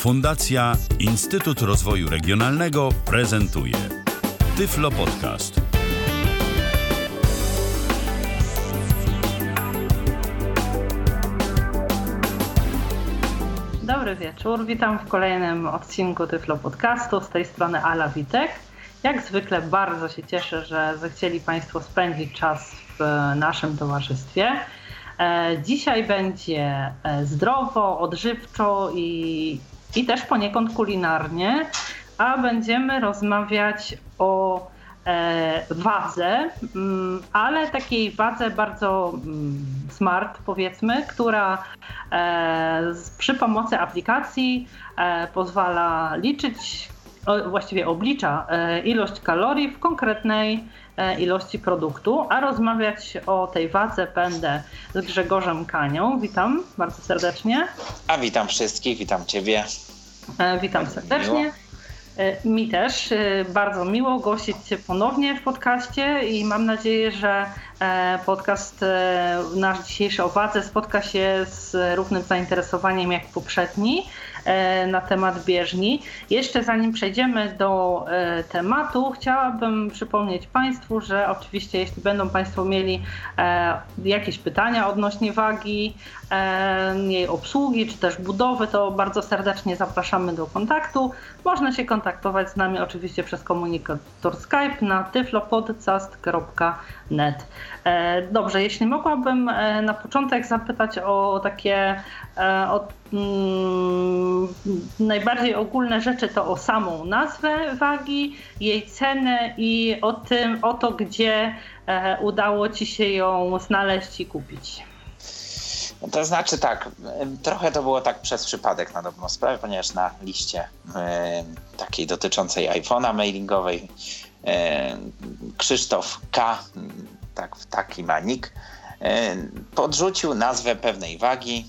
Fundacja Instytut Rozwoju Regionalnego prezentuje Tyflo Podcast. Dobry wieczór, witam w kolejnym odcinku Tyflo Podcastu. Z tej strony Ala Witek. Jak zwykle bardzo się cieszę, że zechcieli Państwo spędzić czas w naszym towarzystwie. E, dzisiaj będzie e, zdrowo, odżywczo i, i też poniekąd kulinarnie, a będziemy rozmawiać o e, wadze, mm, ale takiej wadze bardzo mm, smart, powiedzmy, która przy pomocy aplikacji pozwala liczyć, właściwie oblicza ilość kalorii w konkretnej E, ilości produktu, a rozmawiać o tej wadze będę z Grzegorzem Kanią. Witam bardzo serdecznie. A witam wszystkich, witam Ciebie. E, witam serdecznie. E, mi też bardzo miło gościć Cię ponownie w podcaście i mam nadzieję, że podcast nasz dzisiejszy o wadze spotka się z równym zainteresowaniem jak poprzedni. E, na temat bieżni. Jeszcze zanim przejdziemy do e, tematu, chciałabym przypomnieć Państwu, że oczywiście jeśli będą Państwo mieli e, jakieś pytania odnośnie wagi, jej obsługi czy też budowy, to bardzo serdecznie zapraszamy do kontaktu. Można się kontaktować z nami oczywiście przez komunikator Skype na tyflopodcast.net. Dobrze, jeśli mogłabym na początek zapytać o takie o, mm, najbardziej ogólne rzeczy, to o samą nazwę wagi, jej cenę i o tym, o to, gdzie udało Ci się ją znaleźć i kupić. No to znaczy tak, trochę to było tak przez przypadek na dobrą sprawę, ponieważ na liście e, takiej dotyczącej iPhone'a mailingowej e, Krzysztof K, tak, taki ma nick, e, podrzucił nazwę pewnej wagi,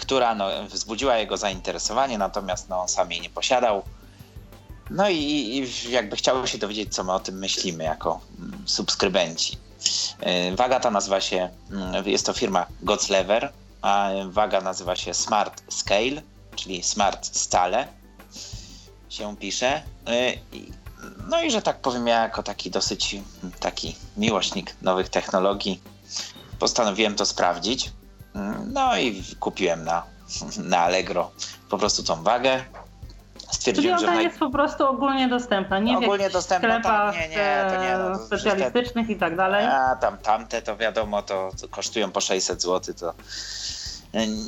która no, wzbudziła jego zainteresowanie, natomiast no, on sam jej nie posiadał. No i, i jakby chciało się dowiedzieć, co my o tym myślimy jako mm, subskrybenci. E, waga ta nazywa się, mm, jest to firma Goclever, a waga nazywa się Smart Scale, czyli Smart Stale się pisze. E, no i że tak powiem, ja jako taki dosyć taki miłośnik nowych technologii postanowiłem to sprawdzić. No i kupiłem na, na Allegro po prostu tą wagę stwierdziłem, Czyli ona że... jest po prostu ogólnie dostępna, nie ogólnie w dostępna, sklepach tam, nie, nie, to nie, no, to specjalistycznych te... i tak dalej? A tam tamte to wiadomo, to, to kosztują po 600 zł, to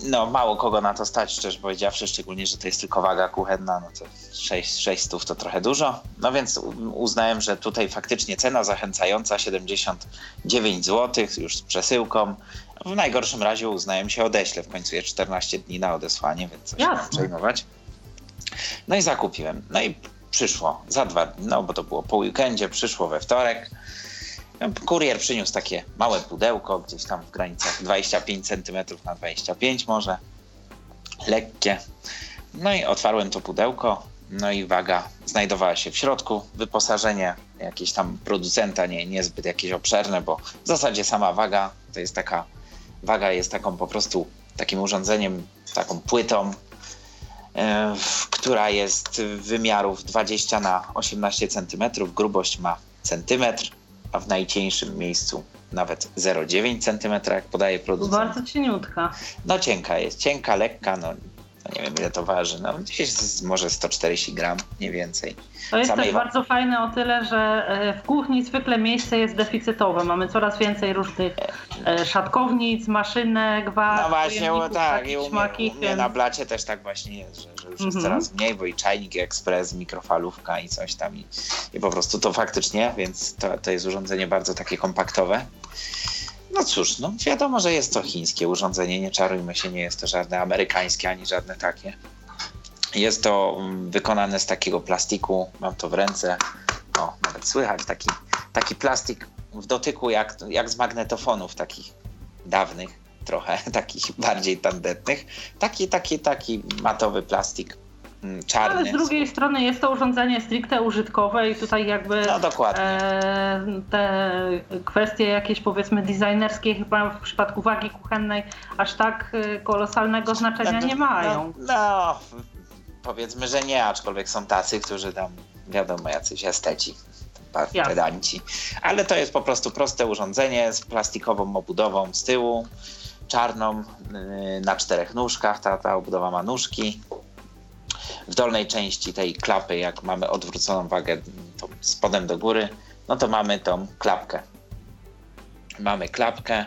no mało kogo na to stać, szczerze powiedziawszy, szczególnie, że to jest tylko waga kuchenna, no to 6, 600 to trochę dużo. No więc uznałem, że tutaj faktycznie cena zachęcająca 79 zł już z przesyłką. W najgorszym razie uznałem się odeślę, w końcu jest 14 dni na odesłanie, więc coś Jasne. przejmować. No i zakupiłem. No i przyszło za dwa dni, no bo to było po weekendzie, przyszło we wtorek. Kurier przyniósł takie małe pudełko, gdzieś tam w granicach 25 cm na 25 może. Lekkie. No i otwarłem to pudełko, no i waga znajdowała się w środku. Wyposażenie jakieś tam producenta, nie, niezbyt jakieś obszerne, bo w zasadzie sama waga to jest taka, waga jest taką po prostu takim urządzeniem, taką płytą, E, która jest wymiarów 20 na 18 cm, grubość ma centymetr, a w najcieńszym miejscu nawet 0,9 cm, jak podaje producent. Bardzo cieniutka. No cienka jest, cienka, lekka, no no nie wiem ile to waży, no gdzieś może 140 gram, nie więcej. To jest Samej też bardzo fajne o tyle, że e, w kuchni zwykle miejsce jest deficytowe. Mamy coraz więcej różnych e, szatkownic, maszynek, wag, No właśnie, tak, i u mnie, u mnie na blacie też tak właśnie jest, że, że już jest mhm. coraz mniej, bo i czajnik, ekspres, mikrofalówka i coś tam i, i po prostu to faktycznie, więc to, to jest urządzenie bardzo takie kompaktowe. No cóż, no wiadomo, że jest to chińskie urządzenie, nie czarujmy się, nie jest to żadne amerykańskie ani żadne takie. Jest to mm, wykonane z takiego plastiku, mam to w ręce. O, nawet słychać taki, taki plastik w dotyku jak, jak z magnetofonów takich dawnych, trochę takich bardziej tandetnych. Taki, taki, taki matowy plastik Mm. Ale z drugiej strony jest to urządzenie stricte użytkowe i tutaj jakby no. E, te kwestie jakieś powiedzmy designerskie chyba w przypadku wagi kuchennej aż tak e, kolosalnego znaczenia nie mają. No, no powiedzmy, że nie, aczkolwiek są tacy, którzy tam, wiadomo, jacyś esteci, pedanci. Ale to jest po prostu proste urządzenie z plastikową obudową z tyłu, czarną, yy, na czterech nóżkach. Ta, ta obudowa ma nóżki. W dolnej części tej klapy, jak mamy odwróconą wagę spodem do góry, no to mamy tą klapkę. Mamy klapkę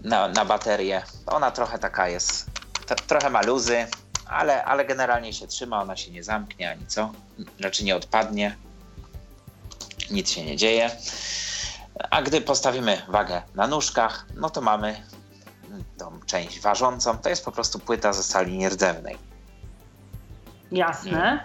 na, na baterię. Ona trochę taka jest, trochę ma luzy, ale, ale generalnie się trzyma, ona się nie zamknie ani co, raczej nie odpadnie, nic się nie dzieje. A gdy postawimy wagę na nóżkach, no to mamy tą część ważącą. To jest po prostu płyta ze stali nierdzewnej. Jasne.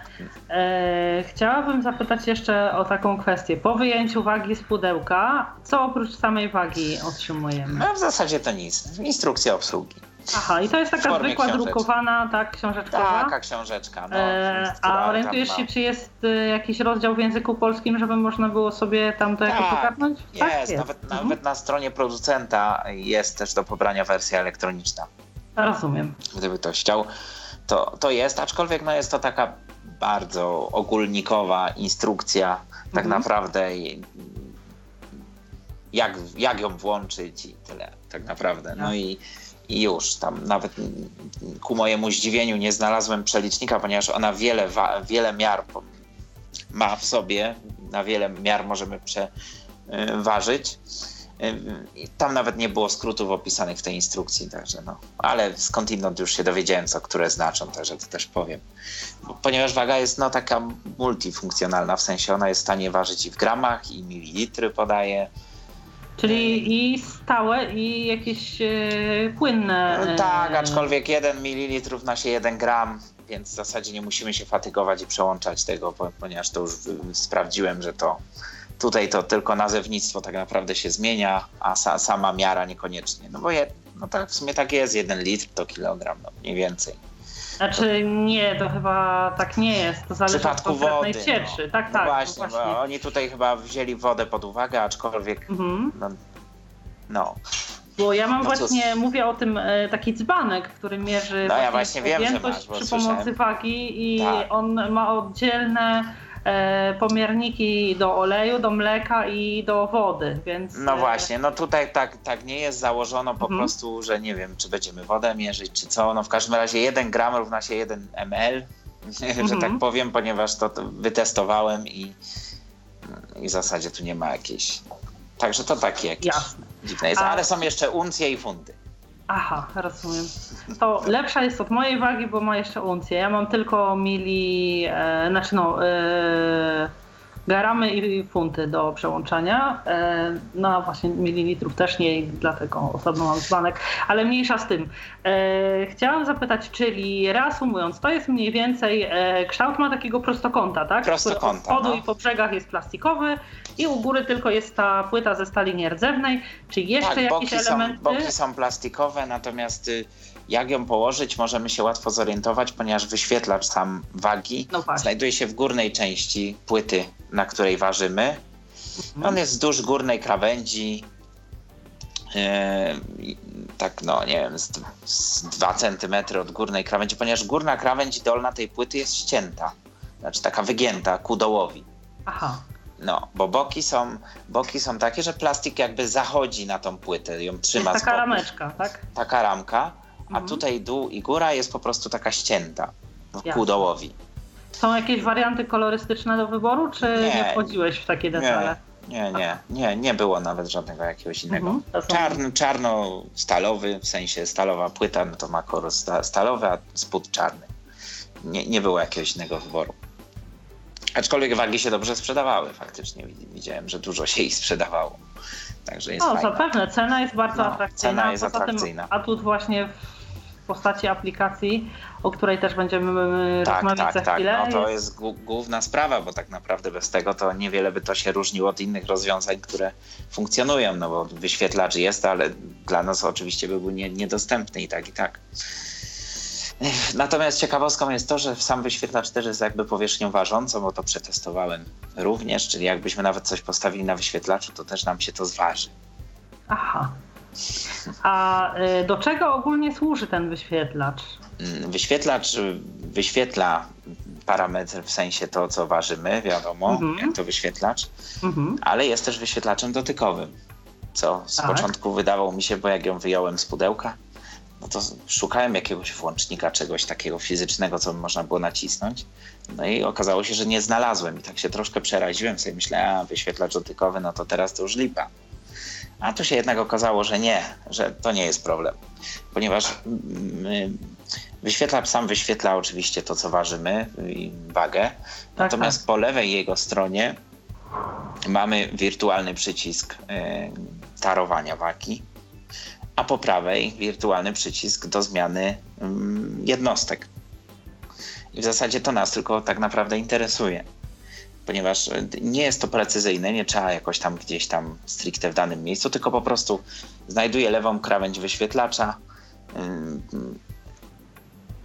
E, chciałabym zapytać jeszcze o taką kwestię. Po wyjęciu wagi z pudełka, co oprócz samej wagi otrzymujemy? No w zasadzie to nic. Instrukcja obsługi. Aha, i to jest taka zwykła książeczki. drukowana, tak, książeczkowa? Taka książeczka, no. E, a orientujesz się, czy jest e, jakiś rozdział w języku polskim, żeby można było sobie tam to tak, jakoś ogarnąć? Jest, tak, jest. Nawet, mhm. nawet na stronie producenta jest też do pobrania wersja elektroniczna. Rozumiem. Gdyby ktoś chciał, to, to jest, aczkolwiek no jest to taka bardzo ogólnikowa instrukcja, tak mhm. naprawdę jak, jak ją włączyć i tyle, tak naprawdę. No i i już tam nawet ku mojemu zdziwieniu nie znalazłem przelicznika, ponieważ ona wiele, wiele miar ma w sobie, na wiele miar możemy przeważyć. Tam nawet nie było skrótów opisanych w tej instrukcji, także no. Ale skądinąd już się dowiedziałem, co które znaczą, także to też powiem. Ponieważ waga jest no taka multifunkcjonalna, w sensie ona jest w stanie ważyć i w gramach, i mililitry podaje, Czyli i stałe, i jakieś e, płynne. No tak, aczkolwiek 1 ml na się 1 gram, więc w zasadzie nie musimy się fatygować i przełączać tego, ponieważ to już sprawdziłem, że to tutaj to tylko nazewnictwo tak naprawdę się zmienia, a sa, sama miara niekoniecznie. No bo je, no tak, w sumie tak jest, 1 litr to kilogram, no mniej więcej. Znaczy nie, to chyba tak nie jest. To zależy od konkretnej wody, cieczy. No. Tak, no tak. No właśnie, właśnie. Bo oni tutaj chyba wzięli wodę pod uwagę, aczkolwiek mhm. no, no. Bo ja mam no właśnie, cóż. mówię o tym e, taki dzbanek, który mierzy no, ja właśnie wiem, przy pomocy wagi i tak. on ma oddzielne pomierniki do oleju, do mleka i do wody, więc... No e, właśnie, no tutaj tak, tak nie jest założono po mhm. prostu, że nie wiem, czy będziemy wodę mierzyć, czy co, no w każdym razie 1 gram równa się 1 ml, mhm. że tak mhm. powiem, ponieważ to, to wytestowałem i, i w zasadzie tu nie ma jakiejś... Także to takie jakieś Jasne. dziwne jest, ale są jeszcze uncje i funty. Aha, rozumiem. To lepsza jest od mojej wagi, bo ma jeszcze uncję. Ja mam tylko mili, e, znaczy no, e, gramy i funty do przełączania. E, no a właśnie mililitrów też nie, dlatego osobno mam dzbanek, ale mniejsza z tym. E, chciałam zapytać, czyli reasumując, to jest mniej więcej, e, kształt ma takiego prostokąta, tak? Prostokąta. Od spodu no. i po brzegach jest plastikowy i u góry tylko jest ta płyta ze stali nierdzewnej. Czy jeszcze tak, jakieś boki elementy? Są, boki są plastikowe, natomiast y, jak ją położyć, możemy się łatwo zorientować, ponieważ wyświetlacz sam wagi no znajduje się w górnej części płyty, na której ważymy. Mhm. On jest wzdłuż górnej krawędzi. Yy, tak, no nie wiem, z, z 2 cm od górnej krawędzi, ponieważ górna krawędź dolna tej płyty jest ścięta. Znaczy taka wygięta ku dołowi. Aha. No, bo boki są, boki są takie, że plastik jakby zachodzi na tą płytę, ją trzyma jest taka rameczka, tak? Taka ramka a mhm. tutaj dół i góra jest po prostu taka ścięta w dołowi. Są jakieś warianty kolorystyczne do wyboru, czy nie, nie wchodziłeś w takie detale? Nie, nie, nie, nie było nawet żadnego jakiegoś innego. Mhm, Czarny, czarno-stalowy, w sensie stalowa płyta, no to ma kolor stalowy, a spód czarny. Nie, nie było jakiegoś innego wyboru. Aczkolwiek wagi się dobrze sprzedawały faktycznie. Widziałem, że dużo się ich sprzedawało. Także jest no, zapewne. Cena jest bardzo no, atrakcyjna. Cena jest atrakcyjna. Tym, a tu właśnie w postaci aplikacji, o której też będziemy tak, rozmawiać tak, za tak. chwilę. No to jest główna sprawa, bo tak naprawdę bez tego to niewiele by to się różniło od innych rozwiązań, które funkcjonują, no bo wyświetlacz jest, ale dla nas oczywiście by był nie, niedostępny i tak, i tak. Natomiast ciekawostką jest to, że sam wyświetlacz też jest jakby powierzchnią ważącą, bo to przetestowałem również, czyli jakbyśmy nawet coś postawili na wyświetlaczu, to też nam się to zważy. Aha. A y, do czego ogólnie służy ten wyświetlacz? Mm, wyświetlacz y, wyświetla parametr w sensie to, co ważymy, wiadomo, mhm. jak to wyświetlacz, mhm. ale jest też wyświetlaczem dotykowym, co z tak. początku wydawało mi się, bo jak ją wyjąłem z pudełka, no to szukałem jakiegoś włącznika, czegoś takiego fizycznego, co można było nacisnąć. No i okazało się, że nie znalazłem i tak się troszkę przeraziłem, sobie myślałem, a wyświetlacz dotykowy, no to teraz to już lipa. A tu się jednak okazało, że nie, że to nie jest problem, ponieważ mm, wyświetlacz sam wyświetla oczywiście to, co ważymy i wagę, tak, natomiast tak. po lewej jego stronie mamy wirtualny przycisk e, tarowania wagi, a po prawej wirtualny przycisk do zmiany mm, jednostek. I w zasadzie to nas tylko tak naprawdę interesuje ponieważ nie jest to precyzyjne, nie trzeba jakoś tam gdzieś tam stricte w danym miejscu, tylko po prostu znajduję lewą krawędź wyświetlacza,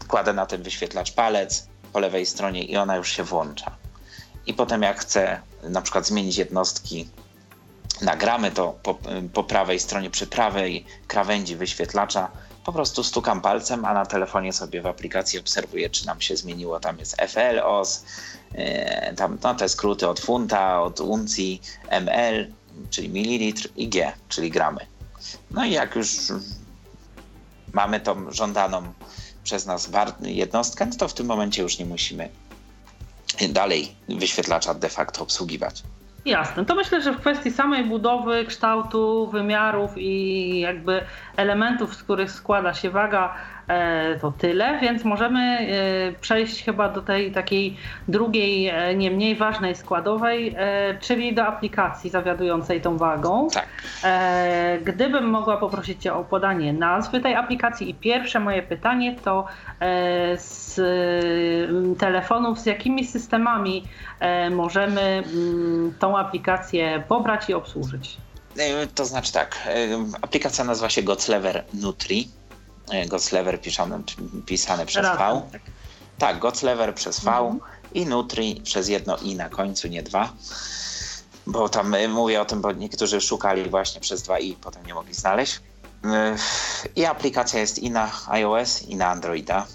kładę na ten wyświetlacz palec po lewej stronie i ona już się włącza. I potem jak chcę na przykład zmienić jednostki na gramy, to po, po prawej stronie przy prawej krawędzi wyświetlacza po prostu stukam palcem, a na telefonie sobie w aplikacji obserwuję, czy nam się zmieniło. Tam jest FL, OS, e, tam no, te skróty od funta, od uncji, ml, czyli mililitr i G, czyli gramy. No i jak już mamy tą żądaną przez nas jednostkę, no to w tym momencie już nie musimy dalej wyświetlacza de facto obsługiwać. Jasne. To myślę, że w kwestii samej budowy, kształtu, wymiarów i jakby elementów, z których składa się waga, to tyle, więc możemy e, przejść chyba do tej takiej drugiej, e, nie mniej ważnej składowej, czyli do aplikacji zawiadującej tą wagą. Tak. Gdybym mogła poprosić Cię o podanie nazwy tej aplikacji i pierwsze moje pytanie to z telefonów, z jakimi systemami możemy tą aplikację pobrać i obsłużyć? To znaczy tak, aplikacja nazywa się Goclever Nutri. Goclever pisane, pisane przez V. Tak, tak przez V mhm. i Nutri przez jedno i na końcu, nie dwa. Bo tam mówię o tym, bo niektórzy szukali właśnie przez dwa i potem nie mogli znaleźć. I aplikacja jest i na iOS, i na Androida.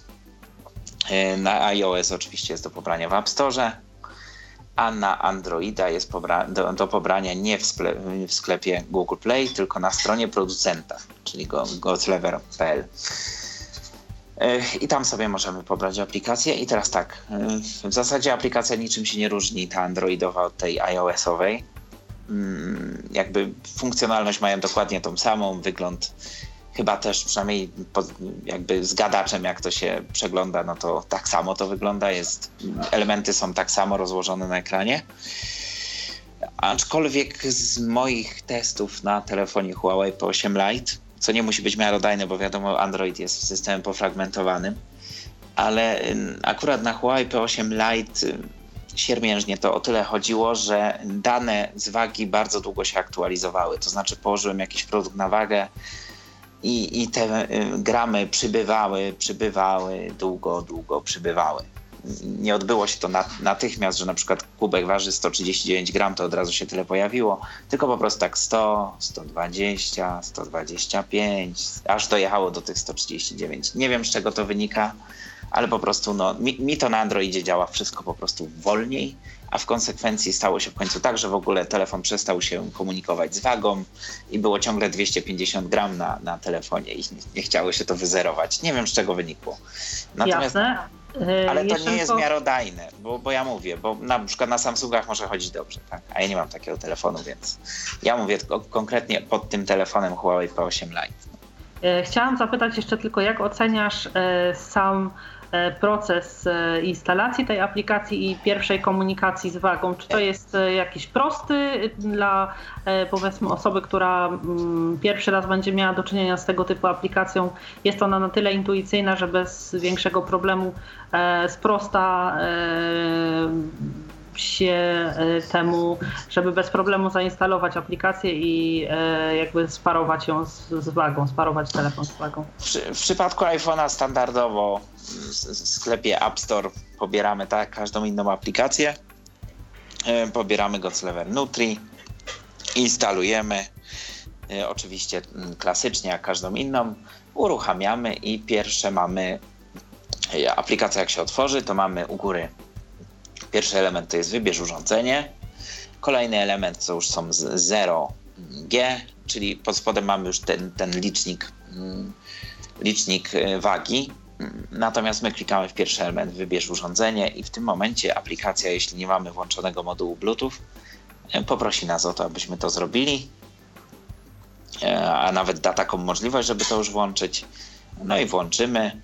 Na iOS oczywiście jest do pobrania w App Store, a na Androida jest do, do, pobrania nie w, w, sklepie Google Play, tylko na stronie producenta, czyli goclever.pl. I tam sobie możemy pobrać aplikację. I teraz tak, w zasadzie aplikacja niczym się nie różni, ta Androidowa od tej iOS-owej. Mm, jakby funkcjonalność mają dokładnie tą samą, wygląd chyba też przynajmniej jakby z gadaczem, jak to się przegląda, no to tak samo to wygląda. Jest, elementy są tak samo rozłożone na ekranie. Aczkolwiek z moich testów na telefonie Huawei P8 Lite, co nie musi być miarodajne, bo wiadomo, Android jest systemem pofragmentowanym, ale akurat na Huawei P8 Lite siermiężnie to o tyle chodziło, że dane z wagi bardzo długo się aktualizowały. To znaczy położyłem jakiś produkt na wagę, i, i te y, gramy przybywały, przybywały, długo, długo przybywały. Nie odbyło się to natychmiast, że na przykład kubek waży 139 gram, to od razu się tyle pojawiło, tylko po prostu tak 100, 120, 125, aż dojechało do tych 139. Nie wiem z czego to wynika, ale po prostu no, mi, mi to na Androidzie działa wszystko po prostu wolniej a w konsekwencji stało się w końcu tak, że w ogóle telefon przestał się komunikować z wagą i było ciągle 250 gram na, na telefonie i nie, nie chciało się to wyzerować. Nie wiem z czego wynikło. Natomiast, Jasne. Ale to nie jest miarodajne, bo, bo ja mówię, bo na przykład na Samsungach może chodzić dobrze, tak? a ja nie mam takiego telefonu, więc ja mówię konkretnie pod tym telefonem Huawei P8 Lite. Chciałam zapytać jeszcze tylko, jak oceniasz e, sam proces e, instalacji tej aplikacji i pierwszej komunikacji z wagą? Czy to jest e, jakiś prosty dla powiedzmy osoby, która mm, pierwszy raz będzie miała do czynienia z tego typu aplikacją? Jest ona na tyle intuicyjna, że bez większego problemu sprosta się e, temu, żeby bez problemu zainstalować aplikację i e, jakby sparować ją z, z wagą, sparować telefon z wagą. W, w przypadku iPhone'a standardowo w sklepie App Store pobieramy tak każdą inną aplikację. E, pobieramy go z level Nutri, instalujemy, oczywiście klasycznie jak każdą inną, uruchamiamy i pierwsze mamy Aplikacja jak się otworzy, to mamy u góry pierwszy element to jest wybierz urządzenie. Kolejny element to już są 0G, czyli pod spodem mamy już ten, ten licznik, mm, licznik e, wagi. Natomiast my klikamy w pierwszy element, wybierz urządzenie i w tym momencie aplikacja, jeśli nie mamy włączonego modułu Bluetooth, e, poprosi nas o to, abyśmy to zrobili. E, a nawet da taką możliwość, żeby to już włączyć. No i włączymy.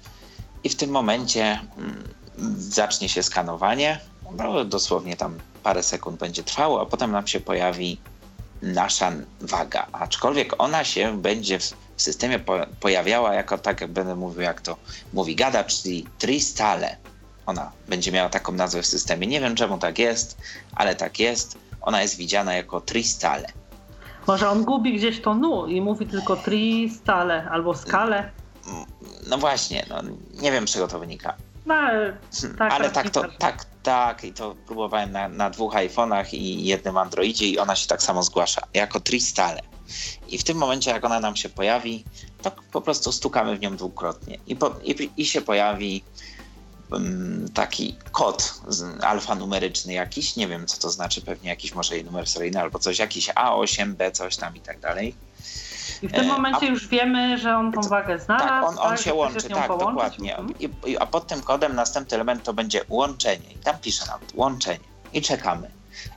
I w tym momencie mm, zacznie się skanowanie. No, dosłownie tam parę sekund będzie trwało, a potem nam się pojawi nasza waga. Aczkolwiek ona się będzie w systemie pojawiała jako, tak jak będę mówił, jak to mówi Gada, czyli tristale. Ona będzie miała taką nazwę w systemie. Nie wiem czemu tak jest, ale tak jest. Ona jest widziana jako tristale. Może on gubi gdzieś to nu i mówi tylko tristale albo skale. No właśnie, no, nie wiem z czego to wynika. No, ale tak, ale tak, to, tak, tak, i to próbowałem na, na dwóch iPhone'ach i jednym Androidzie i ona się tak samo zgłasza, jako Tristale. I w tym momencie, jak ona nam się pojawi, to po prostu stukamy w nią dwukrotnie i, po, i, i się pojawi um, taki kod alfanumeryczny jakiś, nie wiem co to znaczy, pewnie jakiś może numer seryjny albo coś, jakiś A8, B, coś tam i tak dalej. I w tym e, momencie a, już wiemy, że on tą wagę znalazł. Tak, on, on tak, się łączy, tak, połączyć. dokładnie. Mhm. I, a pod tym kodem następny element to będzie łączenie. I tam pisze nawet łączenie. I czekamy.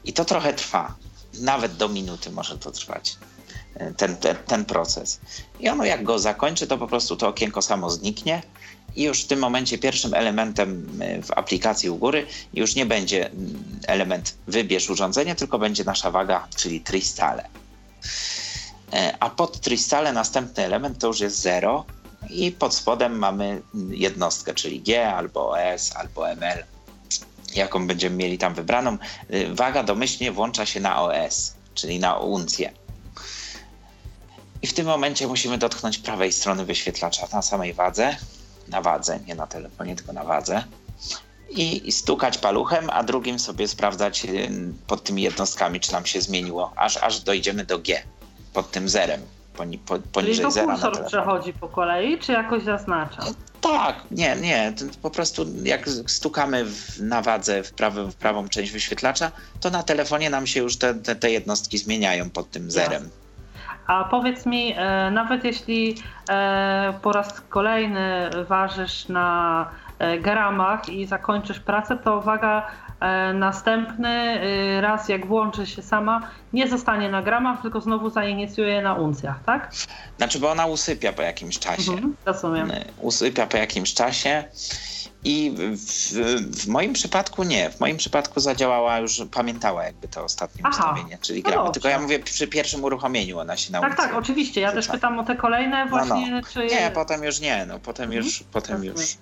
I to trochę trwa. Nawet do minuty może to trwać. E, ten, ten, ten proces. I ono jak go zakończy, to po prostu to okienko samo zniknie i już w tym momencie pierwszym elementem e, w aplikacji u góry już nie będzie mm, element wybierz urządzenie, tylko będzie nasza waga, czyli tristale. E, a pod Tristale następny element to już jest 0 i pod spodem mamy jednostkę, czyli G albo S albo ML, jaką będziemy mieli tam wybraną. E, waga domyślnie włącza się na OS, czyli na uncję. I w tym momencie musimy dotknąć prawej strony wyświetlacza na samej wadze, na wadze, nie na telefonie, tylko na wadze. I stukać paluchem, a drugim sobie sprawdzać e, pod tymi jednostkami, czy nam się zmieniło, aż, aż dojdziemy do G pod tym zerem. Poni, po, poniżej Czyli to zera kursor przechodzi po kolei, czy jakoś zaznacza? Tak, nie, nie. Po prostu jak stukamy w, na wadze w, prawy, w prawą część wyświetlacza, to na telefonie nam się już te, te, te jednostki zmieniają pod tym zerem. A powiedz mi, e, nawet jeśli e, po raz kolejny ważysz na e, gramach i zakończysz pracę, to waga E, następny y, raz, jak włączy się sama, nie zostanie na gramach, tylko znowu zainicjuje na uncjach, tak? Znaczy, bo ona usypia po jakimś czasie. Mhm, rozumiem. Usypia po jakimś czasie. I w, w, moim przypadku nie. W moim przypadku zadziałała już, pamiętała jakby to ostatnie Aha, ustawienie, czyli no gramy. No Tylko ja mówię przy pierwszym uruchomieniu ona się nauczyła. Tak, tak, oczywiście. Ja też pytam o te kolejne właśnie. No, no. Czy... Nie, potem już nie. No, potem mhm. już, potem już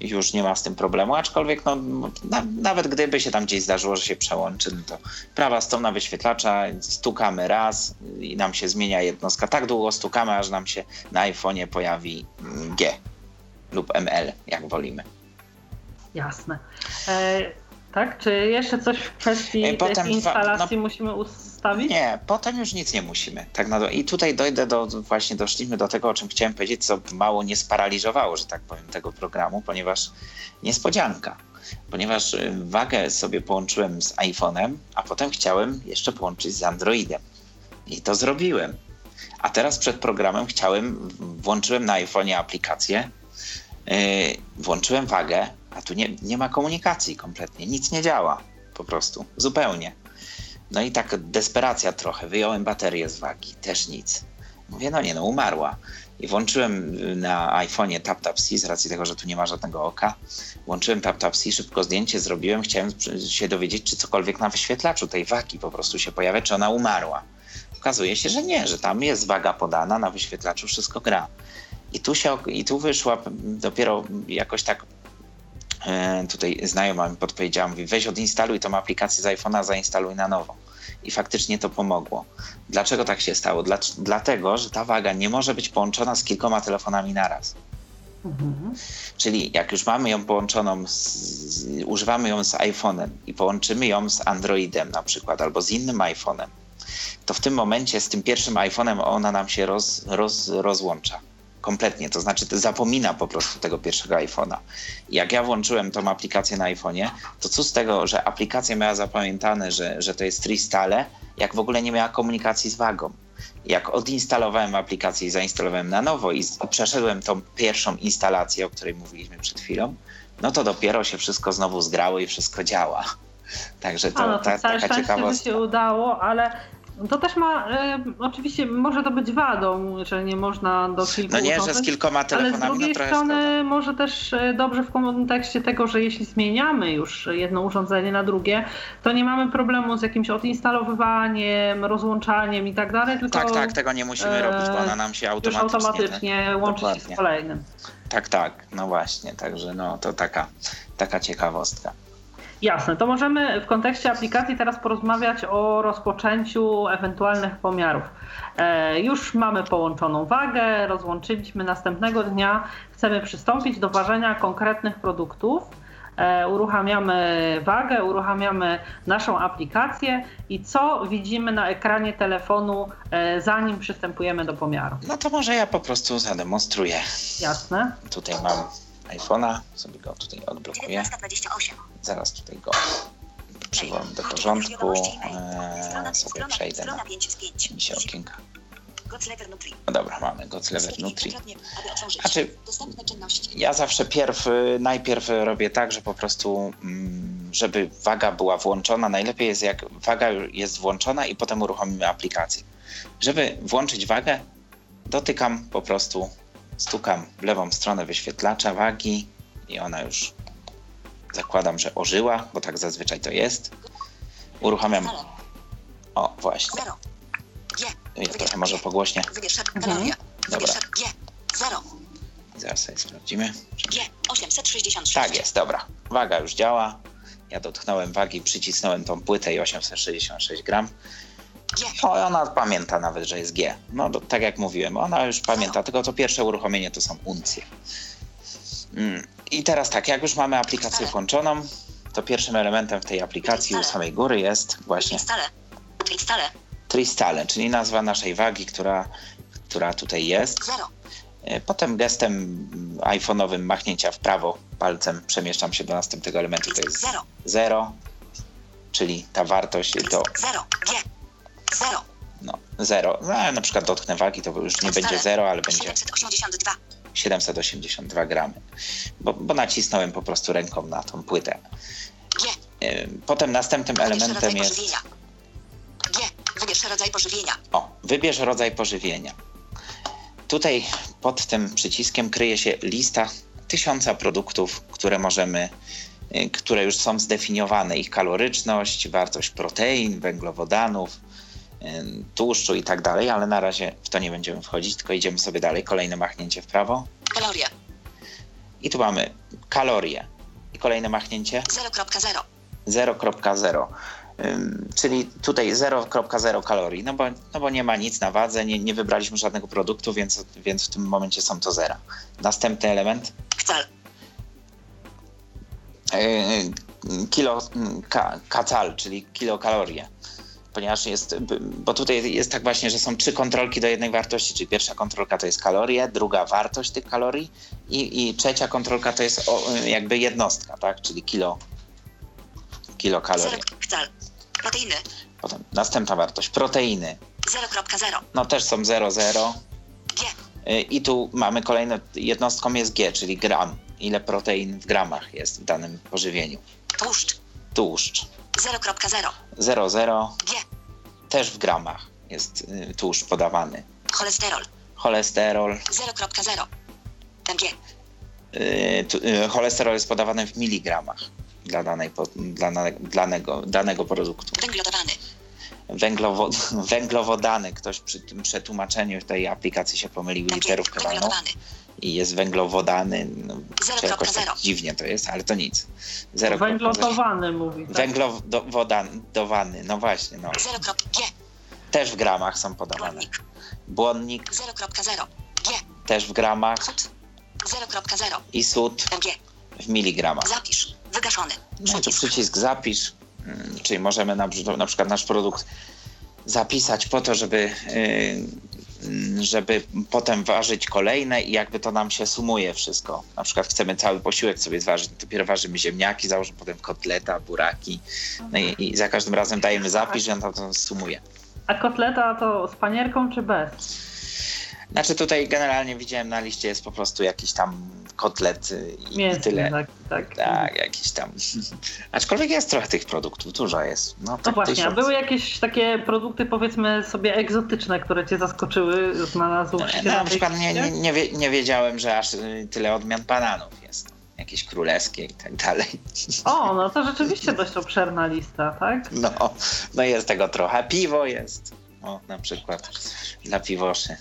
już nie ma z tym problemu, aczkolwiek no, na, nawet gdyby się tam gdzieś zdarzyło, że się przełączy, no to prawa strona wyświetlacza, stukamy raz i nam się zmienia jednostka. Tak długo stukamy, aż nam się na iPhone'ie pojawi G lub ML, jak wolimy. Jasne. E, tak? Czy jeszcze coś w kwestii Potem, instalacji no, musimy ustawić? Nie, potem już nic nie musimy. Tak na, I tutaj dojdę do, właśnie doszliśmy do tego, o czym chciałem powiedzieć, co mało nie sparaliżowało, że tak powiem, tego programu, ponieważ niespodzianka. Ponieważ y, wagę sobie połączyłem z iPhone'em, a potem chciałem jeszcze połączyć z Androidem. I to zrobiłem. A teraz przed programem chciałem, włączyłem na iPhone'ie aplikację, yy, włączyłem wagę, a tu nie, nie ma komunikacji kompletnie, nic nie działa po prostu, zupełnie. No i tak desperacja trochę, wyjąłem baterię z wagi, też nic. Mówię, no nie, no umarła. I włączyłem na iPhone'ie TapTapC z racji tego, że tu nie ma żadnego oka. Włączyłem TapTapC, szybko zdjęcie zrobiłem, chciałem się dowiedzieć, czy cokolwiek na wyświetlaczu tej wagi po prostu się pojawia, czy ona umarła. Okazuje się, że nie, że tam jest waga podana, na wyświetlaczu wszystko gra. I tu, się, i tu wyszła dopiero jakoś tak tutaj znajoma mi podpowiedziała, mówi weź odinstaluj tą aplikację z iPhone'a, zainstaluj na nowo. I faktycznie to pomogło. Dlaczego tak się stało? Dla, dlatego, że ta waga nie może być połączona z kilkoma telefonami naraz. Mhm. Czyli jak już mamy ją połączoną, z, z, używamy ją z iPhone'em i połączymy ją z Androidem na przykład albo z innym iPhone'em, to w tym momencie z tym pierwszym iPhone'em ona nam się roz, roz, rozłącza kompletnie, to znaczy to zapomina po prostu tego pierwszego iPhone'a. Jak ja włączyłem tą aplikację na iPhone'ie, to co z tego, że aplikacja miała zapamiętane, że, że to jest Tristale, jak w ogóle nie miała komunikacji z wagą. Jak odinstalowałem aplikację i zainstalowałem na nowo i, przeszedłem tą pierwszą instalację, o której mówiliśmy przed chwilą, no to dopiero się wszystko znowu zgrało i wszystko działa. Także to, no, to ta, całe taka ciekawostka. się udało, ale to też ma, e, oczywiście może to być wadą, że nie można do kilku No nie, że z kilkoma Ale z telefonami drugiej no strony szkoda. może też e, dobrze w kontekście tego, że jeśli zmieniamy już jedno urządzenie na drugie, to nie mamy problemu z jakimś odinstalowywaniem, rozłączaniem i tak dalej, tylko Tak, tak, tego nie musimy e, robić, bo ona nam się już automatycznie... automatycznie łączy się Dokładnie. z kolejnym. Tak, tak, no właśnie, także no to taka, taka ciekawostka. Jasne, to możemy w kontekście aplikacji teraz porozmawiać o rozpoczęciu ewentualnych pomiarów. E, już mamy połączoną wagę, rozłączyliśmy następnego dnia, chcemy przystąpić do ważenia konkretnych produktów. E, uruchamiamy wagę, uruchamiamy naszą aplikację i co widzimy na ekranie telefonu, e, zanim przystępujemy do pomiaru. No to może ja po prostu zademonstruję. Jasne? Tutaj mam iPhone'a, sobie go tutaj odblokuję. 19.28. Zaraz tutaj go przywołam do porządku. Eee, sobie przejdę na Strona 5 z 5. mi się okienka. Godslever. No dobra, mamy Goclever Nutri. Znaczy, ja zawsze pierw, najpierw robię tak, że po prostu, mm, żeby waga była włączona, najlepiej jest jak waga jest włączona i potem uruchomimy aplikację. Żeby włączyć wagę, dotykam po prostu, stukam w lewą stronę wyświetlacza wagi i ona już zakładam, że ożyła, bo tak zazwyczaj to jest. Uruchamiam, o właśnie, 0. G. ja trochę może pogłośnie, Wybierz Mhm. Dobra. Wybierz G. 0. zaraz sobie sprawdzimy. G. 866. Tak jest, dobra. Waga już działa. Ja dotknąłem wagi, przycisnąłem tą płytę i 866 gram. G. O, ona pamięta nawet, że jest G. No tak jak mówiłem, ona już pamięta, tylko to pierwsze uruchomienie to są uncje. Mm. I teraz tak, jak już mamy aplikację włączoną, to pierwszym elementem w tej aplikacji u samej góry jest właśnie Stale. Stale. Tristale, czyli nazwa naszej wagi, która, która tutaj jest. 0. E, Potem gestem iPhone'owym machnięcia w prawo palcem przemieszczam się do następnego elementu, to jest 0. 0, czyli ta wartość to 0. G. 0. no, 0. No, na przykład dotknę wagi, to już nie będzie 0, ale będzie 782. 782 gramy, bo, bo nacisnąłem po prostu ręką na tą płytę. G. E, Potem następnym Wybierz elementem jest pożywienia. G. Wybierz rodzaj pożywienia. O, wybierz rodzaj pożywienia. Tutaj pod tym przyciskiem kryje się lista tysiąca produktów, które możemy, y, które już są zdefiniowane. Ich kaloryczność, wartość protein, węglowodanów, tłuszczu i tak dalej, ale na razie w to nie będziemy wchodzić, tylko idziemy sobie dalej. Kolejne machnięcie w prawo. Kalorie. I tu mamy kalorie. I kolejne machnięcie 0.0. 0.0. Ym, Czyli tutaj 0.0 kalorii, no bo, no bo nie ma nic na wadze, nie, nie wybraliśmy żadnego produktu, więc, więc w tym momencie są to zera. Następny element Kcal. yy, kilo mm, ka, kacal, czyli kilokalorie. Ponieważ jest, bo tutaj jest tak właśnie, że są trzy kontrolki do jednej wartości, czyli pierwsza kontrolka to jest kalorie, druga wartość tych kalorii i, i trzecia kontrolka to jest o, jakby jednostka, tak, czyli kilo, kilokalorie. 0. Kcal. Proteiny. Potem następna wartość, proteiny. 0.0. No też są 0,0. G. Y, I tu mamy kolejną jednostką jest G, czyli gram. Ile protein w gramach jest w danym pożywieniu. Tłuszcz. Tłuszcz. 0.0. 0,0 G. też w gramach jest y, tłuszcz podawany. Cholesterol. Cholesterol. 0.0. MG. y, tu- y, Cholesterol jest podawany w miligramach dla, danej, dla dane- danego, danego produktu. Węglowodany. Węglowo, węglowodany, ktoś przy tym przetłumaczeniu tej aplikacji się pomylił literówkę walną Węglowodany. I jest węglowodany. No, czy jakoś 0.0. tak dziwnie to jest, ale to nic. 0,0. Węglotowany mówi. Tak? Węglowodany, no właśnie, no. 0.G. Też w gramach są podawane. Błonnik. Błonnik 0.0. G. też w gramach Sód. 0.0. i sód MG. w miligramach. Zapisz. Wygaszony. No i tu Przycisk. przycisk zapisz, mm, czyli możemy na, na przykład nasz produkt zapisać po to, żeby mm, żeby potem ważyć kolejne i jakby to nam się sumuje wszystko. Na przykład chcemy cały posiłek sobie zważyć, dopiero ważymy ziemniaki, założymy potem kotleta, buraki no i, i za każdym razem dajemy zapis i on to sumuje. A kotleta to z panierką czy bez? Znaczy tutaj generalnie widziałem na liście jest po prostu jakiś tam kotlet y, i Mięsny, tyle. tak, tak. Tak, jakiś tam. Aczkolwiek jest trochę tych produktów, dużo jest. No, No tak właśnie, a były jakieś takie produkty powiedzmy sobie egzotyczne, które cię zaskoczyły, znalazły się No, na na przykład nie, nie, nie, wie, nie wiedziałem, że aż y, tyle odmian bananów jest. Jakieś królewskie i tak dalej. O, no to rzeczywiście dość obszerna lista, tak? No, no jest tego trochę. Piwo jest. O, na przykład dla piwoszy.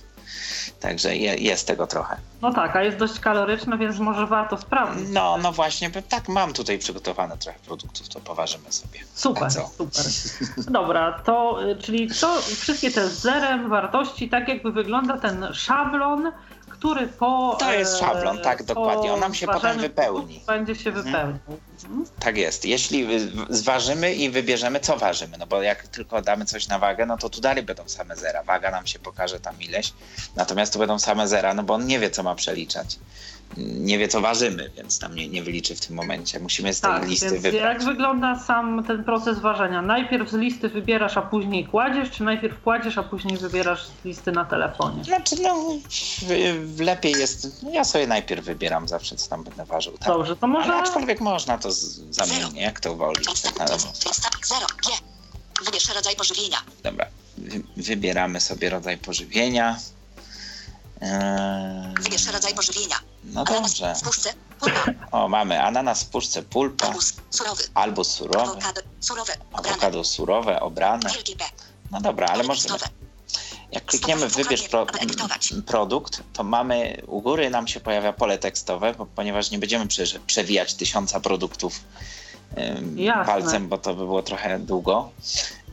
Także je, jest tego trochę. No tak, a jest dość kaloryczne, więc może warto sprawdzić. No, no właśnie, tak mam tutaj przygotowane trochę produktów, to poważymy sobie. Super, super. Dobra, to y, czyli to wszystkie te z zerem, wartości, tak jakby wygląda ten szablon, który po. To jest e, szablon, tak, dokładnie. On nam się potem wypełni. Będzie się Mhm. wypełnił. Mhm. Tak jest. Jeśli zważymy i wybierzemy, co ważymy, no bo jak tylko damy coś na wagę, no to tu dalej będą same zera. Waga nam się pokaże tam ileś, natomiast tu będą same zera, no bo on nie wie, co ma przeliczać. Nie wie, co ważymy, więc tam nie, nie wyliczy w tym momencie. Musimy z tej Tak, listy więc wybrać. jak wygląda sam ten proces ważenia? Najpierw z listy wybierasz, a później kładziesz, czy najpierw kładziesz, a później wybierasz z listy na telefonie? Znaczy, no, w, w lepiej jest. No ja sobie najpierw wybieram zawsze, co tam będę ważył. Tak? Dobrze, to może. Ale aczkolwiek można to z- zamiennie, jak to woli. Tak na. G. Wybierz rodzaj pożywienia. Dobra, wy, wybieramy sobie rodzaj pożywienia. Eee, Wybierz rodzaj pożywienia. No Ananas dobrze. w puszce. Pulpa. O, mamy ananas w puszce pulpa, Arbuz. Surowy. albo surowe, Awokado. Surowe. Obrane. awokado surowe, obrane. No dobra, ale. Listowe. Jak klikniemy w wybierz pro, produkt, to mamy u góry nam się pojawia pole tekstowe, bo, ponieważ nie będziemy prze, przewijać tysiąca produktów ym, palcem, bo to by było trochę długo.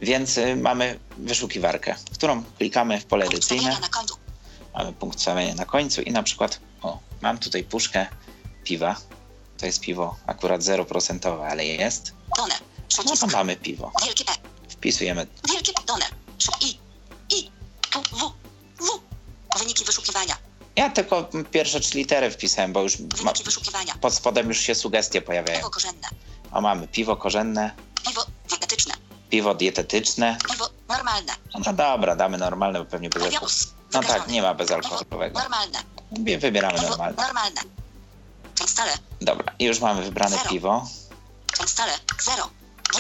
Więc y, mamy wyszukiwarkę, którą klikamy w pole edycyjne. mamy punkt stawiania na końcu i na przykład, mam tutaj puszkę piwa. To jest piwo akurat 0%, ale jest. Done. No to mamy piwo. Wielkie P. Wpisujemy. Wielkie Done. I. I. W. W. Wyniki wyszukiwania. Ja tylko pierwsze trzy litery wpisałem, bo już ma, Wyniki wyszukiwania. pod spodem już się sugestie pojawiają. Piwo korzenne. O, mamy piwo korzenne, Piwo dietetyczne. piwo dietetyczne. Piwo normalne. No dobra, damy normalne, bo pewnie bez alkoholu. No tak, nie ma Piwo bezalkoholowego. normalne. Wy- Wybieramy Piwo normalne. normalne. Częstale. Dobra, i już mamy wybrane Zero. piwo. Częstale. Zero. G.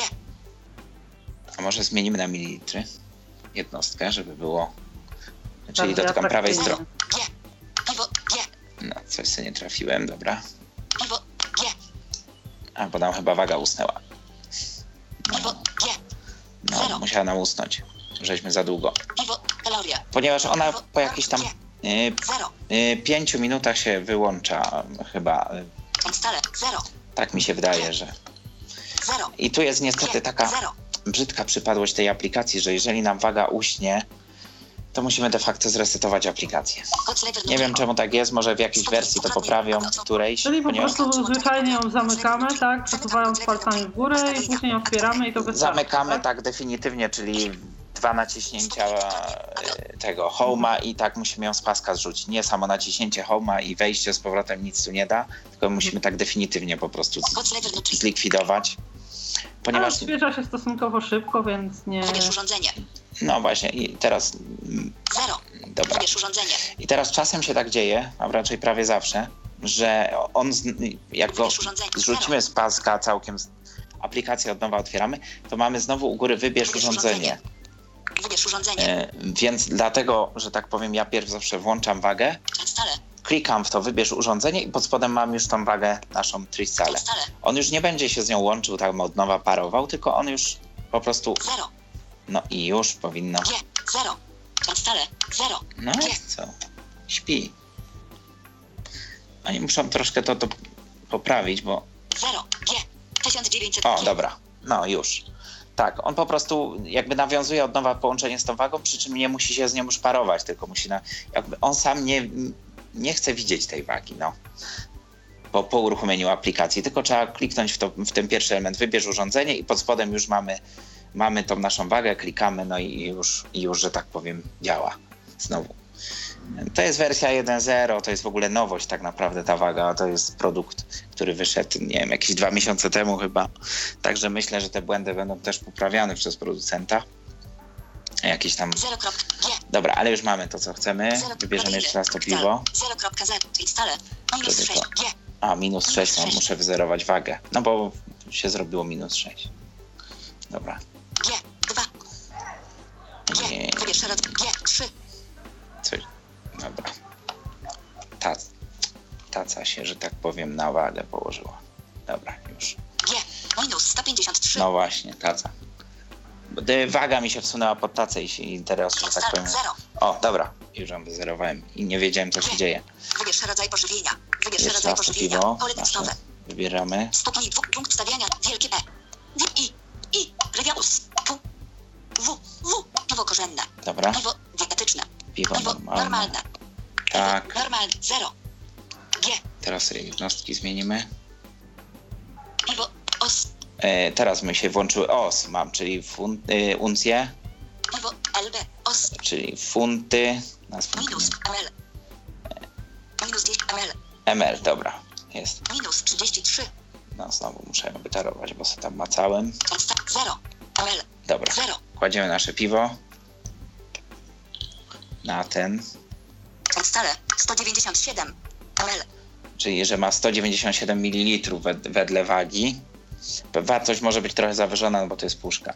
A może zmienimy na mililitry? Jednostkę, żeby było. Czyli Bardziej dotykam prawej strony. G. Piwo G. No, coś sobie nie trafiłem, dobra. Piwo G. A, bo nam chyba waga usnęła. Piwo G. No, Zero. musiała nam usnąć. Żeśmy za długo. Piwo Ponieważ ona po jakichś tam y, Zero. y, pięciu minutach się wyłącza chyba. Y, Częstale. Zero. Tak mi się wydaje, że. Zero. I tu jest niestety taka Zero. brzydka przypadłość tej aplikacji, że jeżeli nam waga uśnie, to musimy de facto zresetować aplikację. Nie wiem czemu tak jest, może w jakiejś wersji to poprawią, w którejś, Czyli po prostu zwyczajnie ją zamykamy, tak? Przesuwając palcami w górę i później otwieramy i to wystarczy. zamykamy tak? tak definitywnie, czyli dwa naciśnięcia e, tego home'a i tak musimy ją z paska zrzucić. Nie samo naciśnięcie home'a i wejście z powrotem nic tu nie da, tylko musimy tak definitywnie po prostu zlikwidować. Ale Ponieważ, odświeża się stosunkowo szybko, więc nie... Wybierz urządzenie. no właśnie, i teraz, Zero. dobra. Wybierz urządzenie. I teraz czasem się tak dzieje, a raczej prawie zawsze, że on, z- jak go zrzucimy z paska całkiem, aplikację od nowa otwieramy, to mamy znowu u góry wybierz Wybierz urządzenie. Wybierz urządzenie. E, Więc dlatego, że tak powiem, ja pierw zawsze włączam wagę, Częstale. klikam w to wybierz urządzenie i pod spodem mam już tą wagę naszą Tristale. On już nie będzie się z nią łączył, tak od nowa parował, tylko on już po prostu, Zero. no i już powinno, G. Zero. Częstale. Zero. no G. co, śpi. Oni muszą troszkę to, to poprawić, bo Zero. G. 1900. O, dobra. No już. Tak, on po prostu jakby nawiązuje od nowa połączenie z tą wagą, przy czym nie musi się z nią już parować, tylko musi na. Jakby on sam nie, nie chce widzieć tej wagi, no. Po, po uruchomieniu aplikacji, tylko trzeba kliknąć w, to, w ten pierwszy element, wybierz urządzenie i pod spodem już mamy, mamy tą naszą wagę, klikamy, no i już, i już, że tak powiem, działa znowu. To jest wersja 1.0, to jest w ogóle nowość tak naprawdę ta waga. To jest produkt, który wyszedł, nie wiem, jakieś dwa miesiące temu chyba. Także myślę, że te błędy będą też poprawiane przez producenta. Jakieś tam. 0.g. Dobra, ale już mamy to, co chcemy. Wybierzemy jeszcze raz to proteiny. piwo. 0.0. Instale. Minus Żeby to- 6g. A, minus 6, no, muszę wyzerować wagę. No bo się zrobiło minus 6. Dobra. G. 2. G. Rodzaj. G. 3. coś. Dobra. Ta, taca się, że tak powiem, na wagę położyła. Dobra, już. G. Minus 153. No właśnie, taca. Waga mi się wsunęła pod tacę i, i teraz, że tak powiem. 0. O, dobra, już ją wyzerowałem i nie wiedziałem, co się dzieje. Wybierz rodzaj pożywienia. Wybierz Jeszcze rodzaj pożywienia. piwo. Pole tekstowe. Wybieramy. Stopni dwóch punkt stawiania. Wielkie E. D. I. I. Rewiaus. Q. W. W. Piwo korzenne. Dobra, Piwo dietetyczne. Piwo normalne. Tak, Piwo normalne. 0. G. teraz sobie jednostki zmienimy. Piwo os. E, teraz mi się włączyły OS, mam, czyli fun, y, uncje, Piwo LB. Os. czyli funty. Minus ml. Minus 10 ml. ML, dobra, jest. Minus 33. No znowu muszę wytarować, bo sobie tam macałem. Odsta 0. ml. Dobra, 0. kładziemy nasze piwo na ten, Odstale 197 ml. czyli że ma 197 ml wed- wedle wagi. Wartość może być trochę zawyżona, no bo to jest puszka.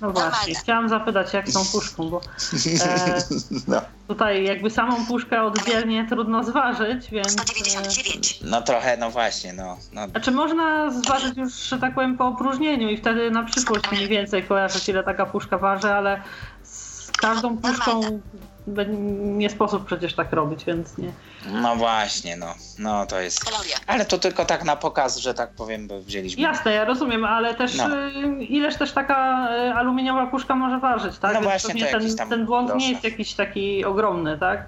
No właśnie, chciałam zapytać, jak z tą puszką, bo e, No. tutaj jakby samą puszkę oddzielnie trudno zważyć, więc... E, 199. no trochę, no właśnie, no. no znaczy można zważyć już, że tak powiem, po opróżnieniu i wtedy na przyszłość mniej więcej kojarzyć, ile taka puszka waży, ale każdą puszką nie sposób przecież tak robić, więc nie. no właśnie, no. No to jest. Ale to tylko tak na pokaz, że tak powiem, bo wzięliśmy. Jasne, ja rozumiem, ale też No. y, ileż też taka y, aluminiowa puszka może ważyć, tak? No Więc właśnie, to ten, tam ten błąd nie jest jakiś taki ogromny, tak?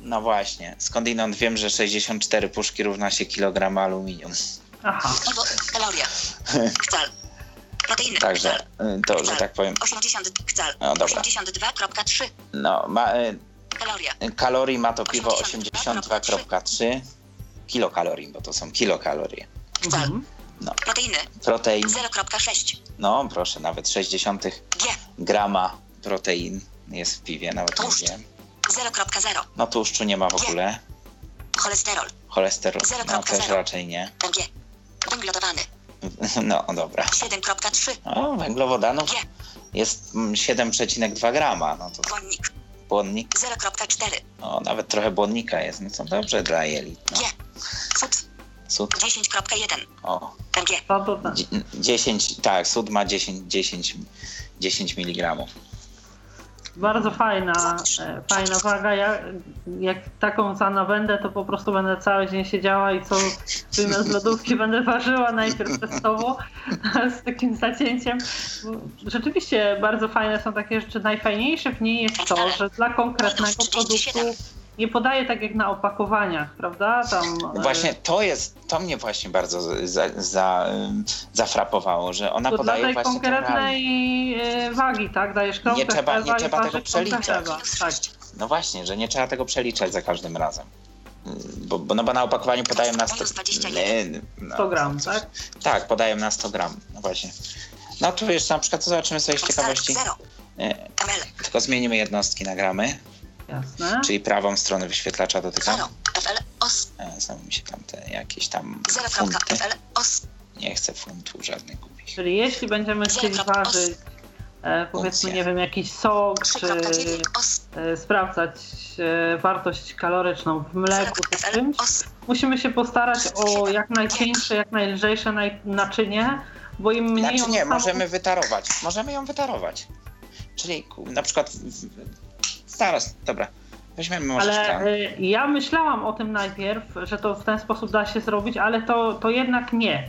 No właśnie. Skądinąd wiem, że 64 puszki równa się kilogram aluminium. Aha. Piwo kalorie. Kcal. Proteiny. Także Kcal. y, to, że tak powiem, 80 kcal. No dobra. 82.3 no, ma, y, kalorii ma to piwo 82,3. 82,3 kilokalorii, bo to są kilokalorie. Kcal. Mhm. Proteiny. Protein, 0.6 no proszę, nawet 60 G. grama protein jest w piwie, nawet nie wiem. 0.0 No tłuszczu nie ma w ogóle. cholesterol. Cholesterol, no 0,0. też raczej nie. G. Węglowodany. No dobra. 7.3 O, węglowodanów G. jest mm, 7,2 grama, no to Błonnik. błonnik, 0.4 no nawet trochę błonnika jest, no to dobrze dla jelit. No. G. Sód. Sód, 10.1 o, mg. To, to, tak. dzie- 10, tak, sód ma 10, 10, 10 mg. Bardzo fajna, e, fajna waga. Ja jak taką co nabędę, to po prostu będę cały dzień siedziała i co wyjmę z lodówki będę ważyła najpierw testowo z takim zacięciem. Rzeczywiście bardzo fajne są takie rzeczy. Najfajniejsze w niej jest to, że dla konkretnego produktu nie podaje tak jak na opakowaniach, prawda? Tam, e, Właśnie to jest, to mnie właśnie bardzo za, za, ym, zafrapowało, że ona to dla podaje tej właśnie konkretnej e, wagi, tak? Dajesz kromkę Nie trzeba- nie trzeba tego przeliczać. Tak. No właśnie, że nie trzeba tego przeliczać za każdym razem. Bo, bo, no bo na opakowaniu podają na 100, Minus 21. nie, no, 100 gram, tak? Tak, podają na 100 gram, no właśnie. No tu jeszcze na przykład, co zobaczymy sobie z ciekawości, 0 e, tylko zmienimy jednostki na gramy, Jasne. czyli prawą stronę wyświetlacza dotykam. 0 fl os. E, Znowu mi się tam te jakieś tam 0 funty, fl os. nie chcę funtów żadnych kupić. Czyli jeśli będziemy chcieli ważyć, e, powiedzmy, nie wiem, jakiś sok, czy 3.9 os. e, sprawdzać e, wartość kaloryczną w 0 mleku czy czymś, musimy się postarać o jak najcieńsze, jak najlżejsze naj- naczynie, bo im mniej Znaczy nie, możemy wytarować. Możemy ją wytarować. Czyli na przykład. Zaraz, dobra. Weźmiemy może Ale szklan. e, ja myślałam o tym najpierw, że to w ten sposób da się zrobić, ale to, to jednak nie.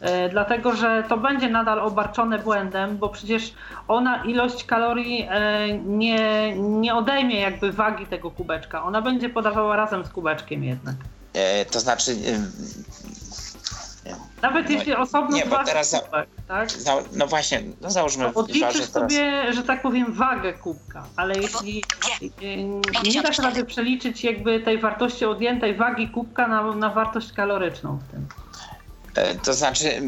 E, Dlatego, że to będzie nadal obarczone błędem, bo przecież ona ilość kalorii e, nie, nie odejmie jakby wagi tego kubeczka. Ona będzie podawała razem z kubeczkiem jednak. E, to znaczy. Nawet No, jeśli osobno nie, bo teraz za- kubek, tak? Za, no właśnie, no załóżmy, Odliczysz ważę teraz. sobie, że tak powiem, wagę kubka, ale jeśli e, nie dasz rady przeliczyć jakby tej wartości odjętej wagi kubka na, na wartość kaloryczną w tym. E, To znaczy,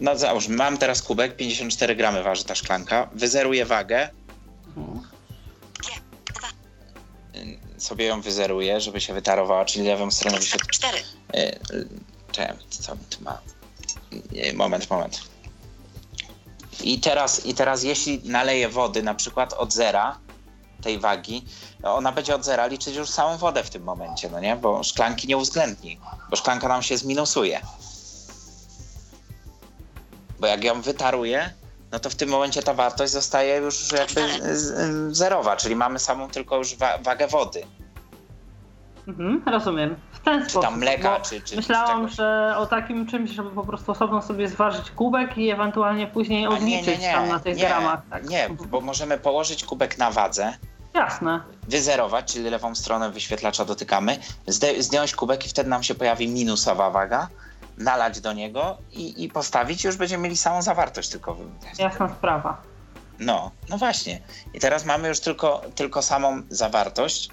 no załóżmy, mam teraz kubek, 54 gramy waży ta szklanka, wyzeruję wagę, Mhm. sobie ją wyzeruję, żeby się wytarowała, czyli lewą stroną wyświetla. 4. Czekaj, co tu ma? Moment, moment. I teraz, I teraz jeśli naleję wody na przykład od zera tej wagi, ona będzie od zera liczyć już samą wodę w tym momencie, no nie? Bo szklanki nie uwzględni, bo szklanka nam się zminusuje. Bo jak ją wytaruję, no to w tym momencie ta wartość zostaje już jakby zerowa, czyli mamy samą tylko już wa- wagę wody. Mhm, rozumiem. W ten Czy sposób. tam mleka, czy, czy Myślałam, czegoś. że o takim czymś, żeby po prostu osobno sobie zważyć kubek i ewentualnie później A nie, odliczyć tam na tych nie, gramach. Tak? Nie, bo możemy położyć kubek na wadze, Jasne. wyzerować, czyli lewą stronę wyświetlacza dotykamy, zdjąć kubek i wtedy nam się pojawi minusowa waga, nalać do niego i, i postawić i już będziemy mieli samą zawartość tylko. Jasna sprawa. No, no właśnie. I teraz mamy już tylko, tylko samą zawartość,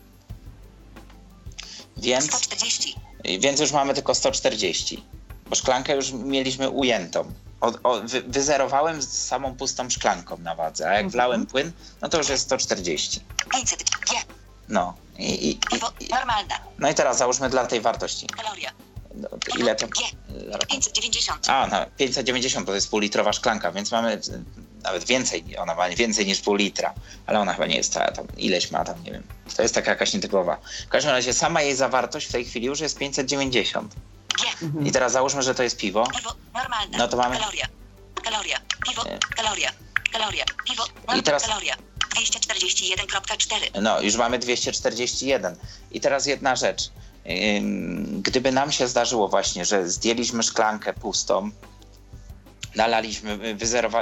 więc, 140. więc już mamy tylko 140, bo szklankę już mieliśmy ujętą. O, o, wy, wyzerowałem z samą pustą szklanką na wadze, a jak Mhm. wlałem płyn, no to już jest 140. 500. G. No i, i, i, Piwo. Normalna. no i teraz załóżmy dla tej wartości. Kaloria. No, ile to? G. 590. A, no, 590 to jest półlitrowa szklanka, więc mamy nawet więcej, ona ma więcej niż pół litra, ale ona chyba nie jest ta, tam ileś ma tam, nie wiem. To jest taka jakaś nietypowa. W każdym razie sama jej zawartość w tej chwili już jest 590. G. Mhm. I teraz załóżmy, że to jest piwo. Piwo. Normalna. No to mamy- Kaloria. Kaloria. Piwo. Kaloria. Kaloria. Piwo. I teraz- Kaloria. 241.4. No, już mamy 241. I teraz jedna rzecz. Gdyby nam się zdarzyło właśnie, że zdjęliśmy szklankę pustą, nalaliśmy,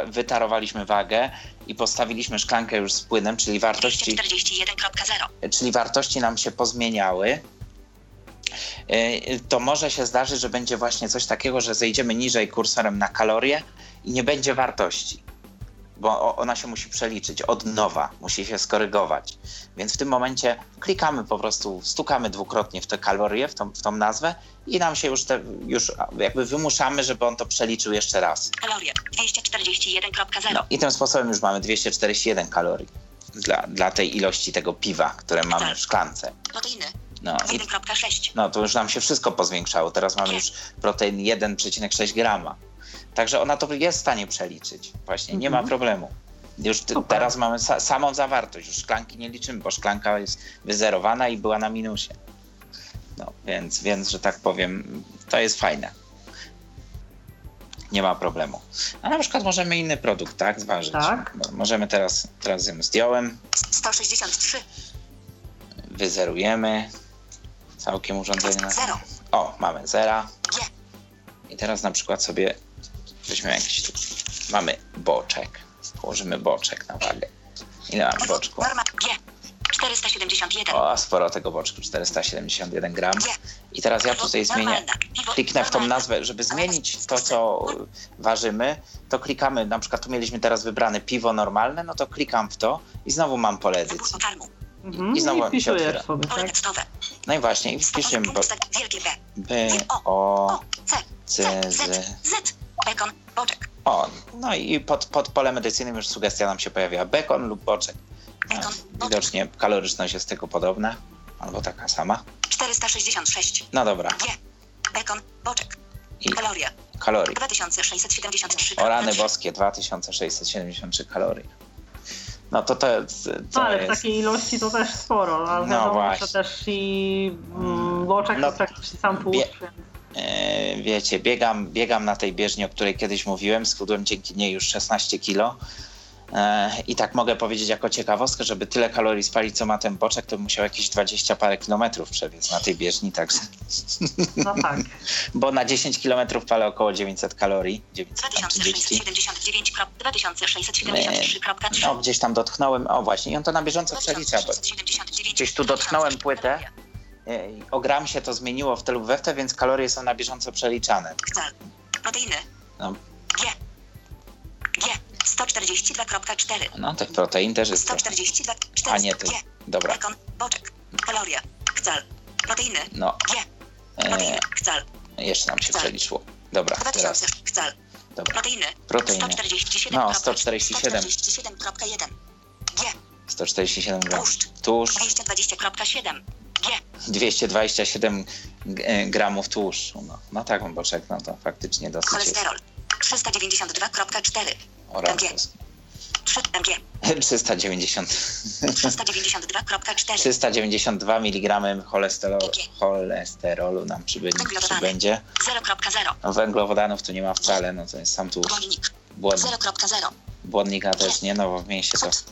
wytarowaliśmy wagę i postawiliśmy szklankę już z płynem, czyli wartości 241.0. czyli wartości nam się pozmieniały, y, to może się zdarzyć, że będzie właśnie coś takiego, że zejdziemy niżej kursorem na kalorie i nie będzie wartości, bo ona się musi przeliczyć od nowa, musi się skorygować. Więc w tym momencie klikamy po prostu, stukamy dwukrotnie w te kalorie, w tą, w tą nazwę i nam się już, te, już jakby wymuszamy, żeby on to przeliczył jeszcze raz. Kaloria. 241.0. No i tym sposobem już mamy 241 kalorii dla, dla tej ilości tego piwa, które mamy w szklance. Proteiny. No i 1.6. no to już nam się wszystko pozwiększało. Teraz mamy już protein 1,6 grama. Także ona to jest w stanie przeliczyć. Właśnie, nie ma Mhm. problemu. Już Super. teraz mamy sa- samą zawartość. Już szklanki nie liczymy, bo szklanka jest wyzerowana i była na minusie. No, więc, więc, że tak powiem, to jest fajne. Nie ma problemu. A na przykład możemy inny produkt, tak? Zważyć. Tak. Mo- Możemy teraz, teraz ją zdjąłem, 163. wyzerujemy. Całkiem urządzenie. 0. O, mamy zera. G. I teraz na przykład sobie weźmiemy jakiś tu. Mamy boczek. Położymy boczek na wagę. Ile mam boczku? Norma. G. 471. O, sporo tego boczku, 471 gram. I teraz ja tutaj zmienię. Kliknę w tą nazwę, żeby zmienić to, co ważymy, to klikamy, na przykład tu mieliśmy teraz wybrane piwo normalne, no to klikam w to i znowu mam pole edycji. Mhm. I znowu mi się otwiera. tak? tekstowe. No i właśnie, i wpiszemy bo, Wielkie B. O. C. Z. Bekon. Boczek. O, no i pod, pod polem edycyjnym już sugestia nam się pojawiła. Bekon lub boczek. Bekon. A, Boczek. Widocznie kaloryczność jest tego podobna, albo taka sama. 466. No dobra. G. Bekon. Boczek. I Kaloria. kalorii. 2673. O rany boskie, 2673 kalorii. No to to, to Ale w jest... takiej ilości to też sporo, ale No wiadomo, właśnie. że też i mm, boczek No, to praktycznie sam tłuszcz, bie- więc E, wiecie, biegam, biegam na tej bieżni, o której kiedyś mówiłem, schudłem dzięki niej już 16 kilo. E, I tak mogę powiedzieć jako ciekawostkę, żeby tyle kalorii spalić, co ma ten boczek, to musiał jakieś 20 parę kilometrów przebiec na tej bieżni, także... no tak. Bo na 10 kilometrów palę około 900 kalorii, 930. 2679. 2673.3. No, gdzieś tam dotknąłem, o właśnie, i on to na bieżąco przelicza, bo gdzieś tu dotknąłem płytę. E, o gram się to zmieniło w te lub we w te, więc kalorie są na bieżąco przeliczane. Cel. Proteiny. No. G. G. 142.4. No, tych protein też jest trochę. 142. A nie, to G. dobra. Bekon. Boczek. Kaloria. Cel. Proteiny. No, G. Proteiny. e, Cel. jeszcze nam się Tak. przeliczyło. Dobra, teraz. 2000. Cel. Dobra. Proteiny. Proteiny. 147. No, 147. 147.1. G. 147 gram. Tłuszcz. Tłuszcz. 220.7. G. 227 g- e, gramów tłuszczu. No, no tak, boczek, no to faktycznie dosyć. Cholesterol. 392.4. O, rany, MG. to jest 3 mg. 390. 392.4. 392 mg cholesterolu, cholesterolu nam przybędzie. Przybędzie. 0.0. No, węglowodanów tu nie ma wcale, no to jest sam tłuszcz. Błonnik. Błonnik. 0.0. Błonnika też nie, no bo w mięsie to Sód.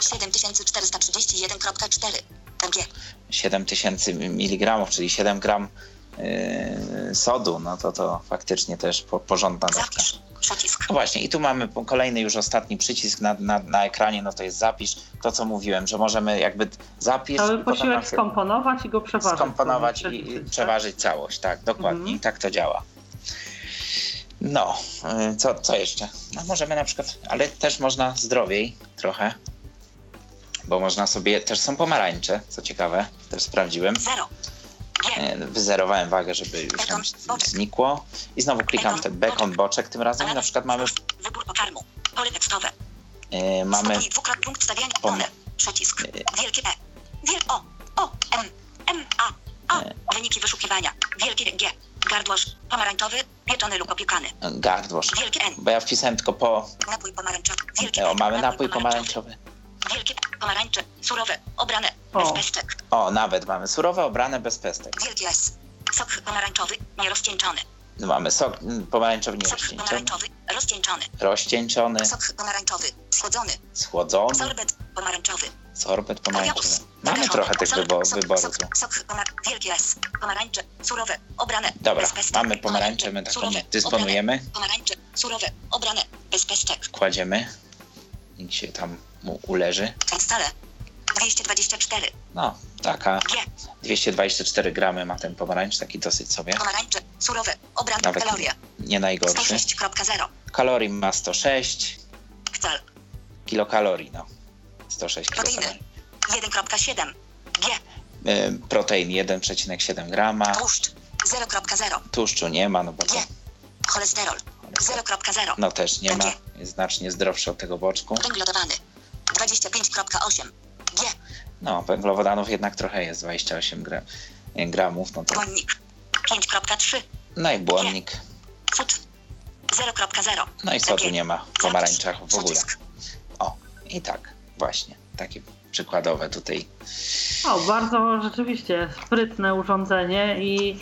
7431.4. mg. 7000 mg, czyli 7 gram yy, sodu, no to to faktycznie też po, porządna dawka. Przycisk. No właśnie, i tu mamy kolejny już ostatni przycisk na, na, na ekranie, no to jest zapisz. To co mówiłem, że możemy jakby zapisz, Cały posiłek skomponować i go przeważyć. skomponować Sobie i, przepisać, przeważyć całość, tak, dokładnie, Mhm. i tak to działa. No, y, co, co jeszcze? No możemy na przykład, ale też można zdrowiej trochę, bo można sobie, też są pomarańcze, co ciekawe, też sprawdziłem. 0. G. E, Wyzerowałem wagę, żeby już Bekon, znikło. I znowu klikam w ten bekon boczek tym razem i na przykład mamy, Wybór pokarmu. Pole tekstowe. e, mamy dwukrot punkt stawiania. Pole. Przycisk. Wielkie E. Wiel O. O. M. M. A. A. Wyniki wyszukiwania. Wielkie G. Gardłosz. Pomarańczowy. Pieczony lub opiekany. gardłosz, Wielkie N. bo ja wpisałem tylko po, Napój pomarańczowy. Wielkie o, mamy napój pomarańczowy. Wielkie pomarańcze. Surowe. Obrane. O. Bez pestek. O, nawet mamy surowe, obrane, bez pestek. Wielkie S. Sok pomarańczowy. Nierozcieńczony. Mamy sok mm, pomarańczowy Sok nierozcieńczony, pomarańczowy. Rozcieńczony. rozcieńczony, Sok pomarańczowy. Schłodzony. schłodzony, Sorbet pomarańczowy. sorbet pomarańczowy. Mamy trochę tych wybo- Sok- wyboru sok-. Sok wielkie S. Pomarańcze. Surowe. Obrane. Dobra, bez pestek. mamy pomarańcze, my taką Surowe, dysponujemy. Obrane. Pomarańcze. Surowe. Obrane. Bez pestek. Kładziemy, nikt się tam mu uleży. Stale. 224. No, taka G. 224 gramy ma ten pomarańcz, taki dosyć sobie. Pomarańcze. Surowe. Obrane. Nawet Kalorie. nie najgorszy. 106.0. Kalorii ma 106 Cel. kilokalorii, no. 106 Proteiny. kilokalorii. 1.7. G. Y, Protein 1,7 grama. Tłuszcz. 0.0. Tłuszczu nie ma, no bo to G. Cholesterol. 0.0. no też nie ma. Jest znacznie zdrowszy od tego boczku. Węglowodany. 25.8. G. No, węglowodanów jednak trochę jest, 28 gra, gramów, no to. Błonnik. 5.3. No i błonnik. Sód. 0.0. No i sodu G. nie ma w pomarańczach w ogóle. O, i tak, właśnie. Takie przykładowe tutaj. O, bardzo rzeczywiście sprytne urządzenie i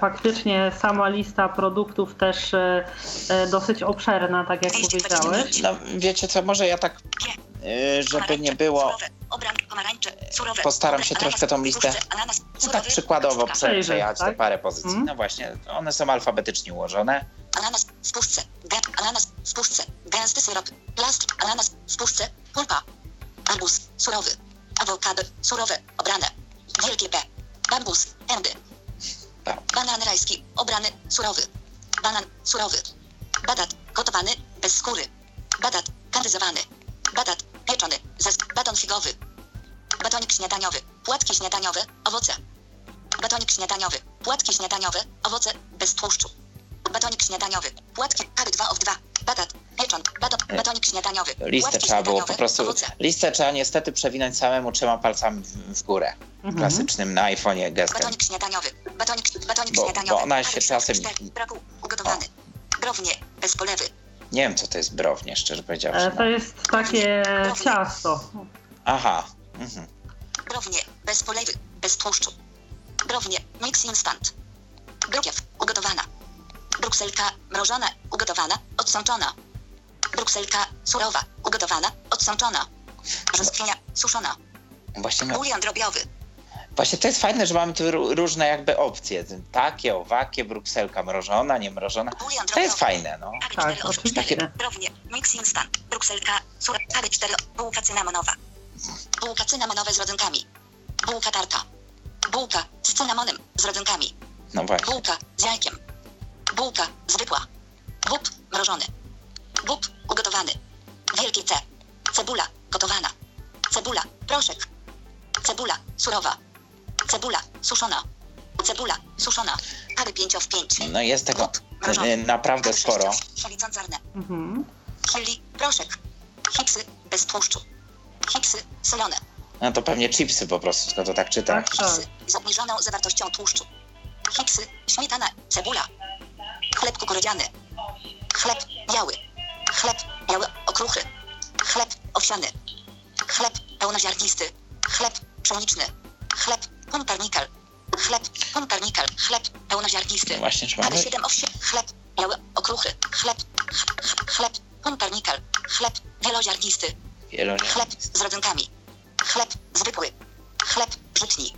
faktycznie sama lista produktów też e, e, dosyć obszerna, tak jak powiedziałeś. No wiecie co, może ja tak, y, żeby nie było. Postaram się troszkę tą listę- no tak przykładowo przejechać te tak? parę pozycji. Mhm. No właśnie, one są alfabetycznie ułożone. Ananas w puszce. Ananas w puszce. Gęsty syrop. Plastik. Ananas w puszce. Pulpa. Arbuz. Surowy. Awokado. Surowe. Obrane. Wielkie B. Bambus. Endy. Banan rajski. Obrany. Surowy. Banan. Surowy. Badat. Gotowany. Bez skóry. Badat. Kandyzowany. Badat. Pieczony. Zes. Baton figowy. Batonik śniadaniowy. Płatki śniadaniowe. Owoce. Batonik śniadaniowy. Płatki śniadaniowe. Owoce. Bez tłuszczu. Batonik śniadaniowy. Płatki kary 2 of 2. Batat. Pieczon. Baton, batonik śniadaniowy. Listę trzeba było po prostu, listę trzeba niestety przewinąć samemu trzema palcami w, w górę. Mhm. Klasycznym na iPhone'ie gestem. Batonik śniadaniowy. Batonik, batonik Bo- śniadaniowy. bo ona się czasem- 4, Braku. Ugotowany. Brownie. Bez polewy. Nie wiem co to jest brownie, szczerze E, powiedziawszy. to jest takie ciasto. Aha. Mhm. Brownie. Bez polewy. Bez tłuszczu. Brownie. Mix instant. Brukiew. Ugotowana. Brukselka. Mrożona. Ugotowana. Odsączona. Brukselka. Surowa. Ugotowana. Odsączona. Brzoskwinia. Suszona. Właśnie, no, Bulion drobiowy. właśnie to jest fajne, że mamy tu ró- różne jakby opcje. Takie, owakie, brukselka mrożona, nie mrożona. To jest fajne, no. Tak, 4 of oczywiście. 4. Brownie. Mix instant. Brukselka. Sura. Kary 4. Bułka cynamonowa. Bułka cynamonowa z rodzynkami. Bułka tarka. Bułka z cynamonem, z rodzynkami. No właśnie. Bułka z jajkiem. Bułka zwykła. Bób mrożony. Bób ugotowany. Wielkie C. Cebula gotowana. Cebula proszek. Cebula surowa. Cebula suszona. Cebula suszona. Kary 5 w 5. No jest tego Bób e, naprawdę sporo. Mhm. Chili proszek. Chipsy bez tłuszczu. Chipsy solone. No to pewnie chipsy po prostu, tylko to tak czyta. Tak, tak. Chipsy z obniżoną zawartością tłuszczu. Chipsy, śmietana, cebula. Chleb kukurydziany. Chleb biały. Chleb biały okruchy. Chleb owsiany. Chleb pełnoziarnisty. Chleb pszeniczny. Chleb pumpernickel. Chleb pumpernickel. Chleb pełnoziarnisty. No właśnie? Kary 7 owsie. Chleb biały okruchy. Chleb, ch- ch- chleb pumpernickel. Chleb wieloziarnisty. Wieloziarnisty. Chleb z rodzynkami. Chleb zwykły. Chleb żytni.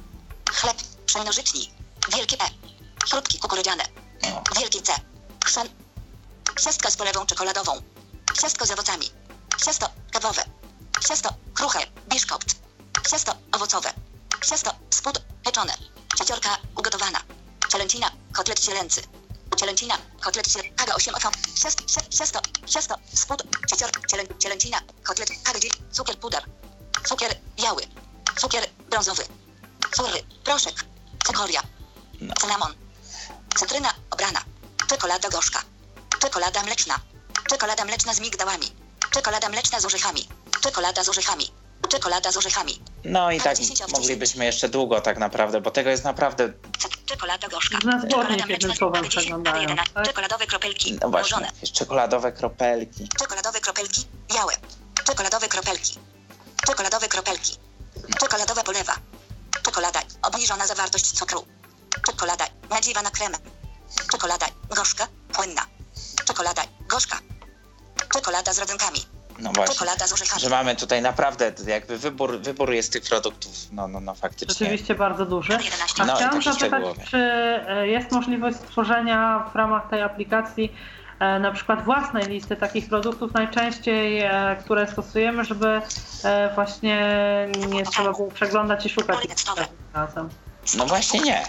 Chleb pszeniożytni. Wielkie E. Chrupki kukurydziane. No. Wielkie C. Chrzan. Ciastka z polewą czekoladową. Ciastko z owocami. Ciasto kawowe. Ciasto kruche. Biszkopt. Ciasto owocowe. Ciasto spód pieczone. Cieciorka ugotowana. Cielęcina. Kotlet cielęcy. Cielęcina. Kotlet cielęcy. Kaga 8 oko. Ciasto. Ciasto. Ciasto. Spód. Ciecior. Cielę, cielęcina. Kotlet. Kaga 9. Cukier puder. Cukier biały. Cukier brązowy. Cury. Proszek. Cekoria. No. Cynamon. Cytryna obrana. Czekolada gorzka. Czekolada mleczna. Czekolada mleczna z migdałami. Czekolada mleczna z orzechami. Czekolada z orzechami. Czekolada z orzechami. No i tak 10 of moglibyśmy jeszcze długo tak naprawdę, bo tego jest naprawdę, Czekolada gorzka. Na zbornik jednym słowem Ale 10, przeglądają, 11. tak? Czekoladowe kropelki. no właśnie, jakieś czekoladowe kropelki. Czekoladowe kropelki. Białe. Czekoladowe kropelki. Czekoladowe kropelki. Czekoladowa polewa. Czekolada. Obniżona zawartość cukru. Czekolada. Nadziewana kremem. Czekolada. Gorzka. Płynna. Czekolada. Gorzka. Czekolada z rodzynkami. No właśnie, Czekolada z orzechami. że mamy tutaj naprawdę jakby wybór, wybór jest tych produktów, no, no, no faktycznie. Rzeczywiście bardzo duży. A No, i chciałam zapytać, czy e, jest możliwość stworzenia w ramach tej aplikacji e, na przykład własnej listy takich produktów najczęściej, e, które stosujemy, żeby właśnie nie trzeba było przeglądać i szukać razem. No właśnie nie.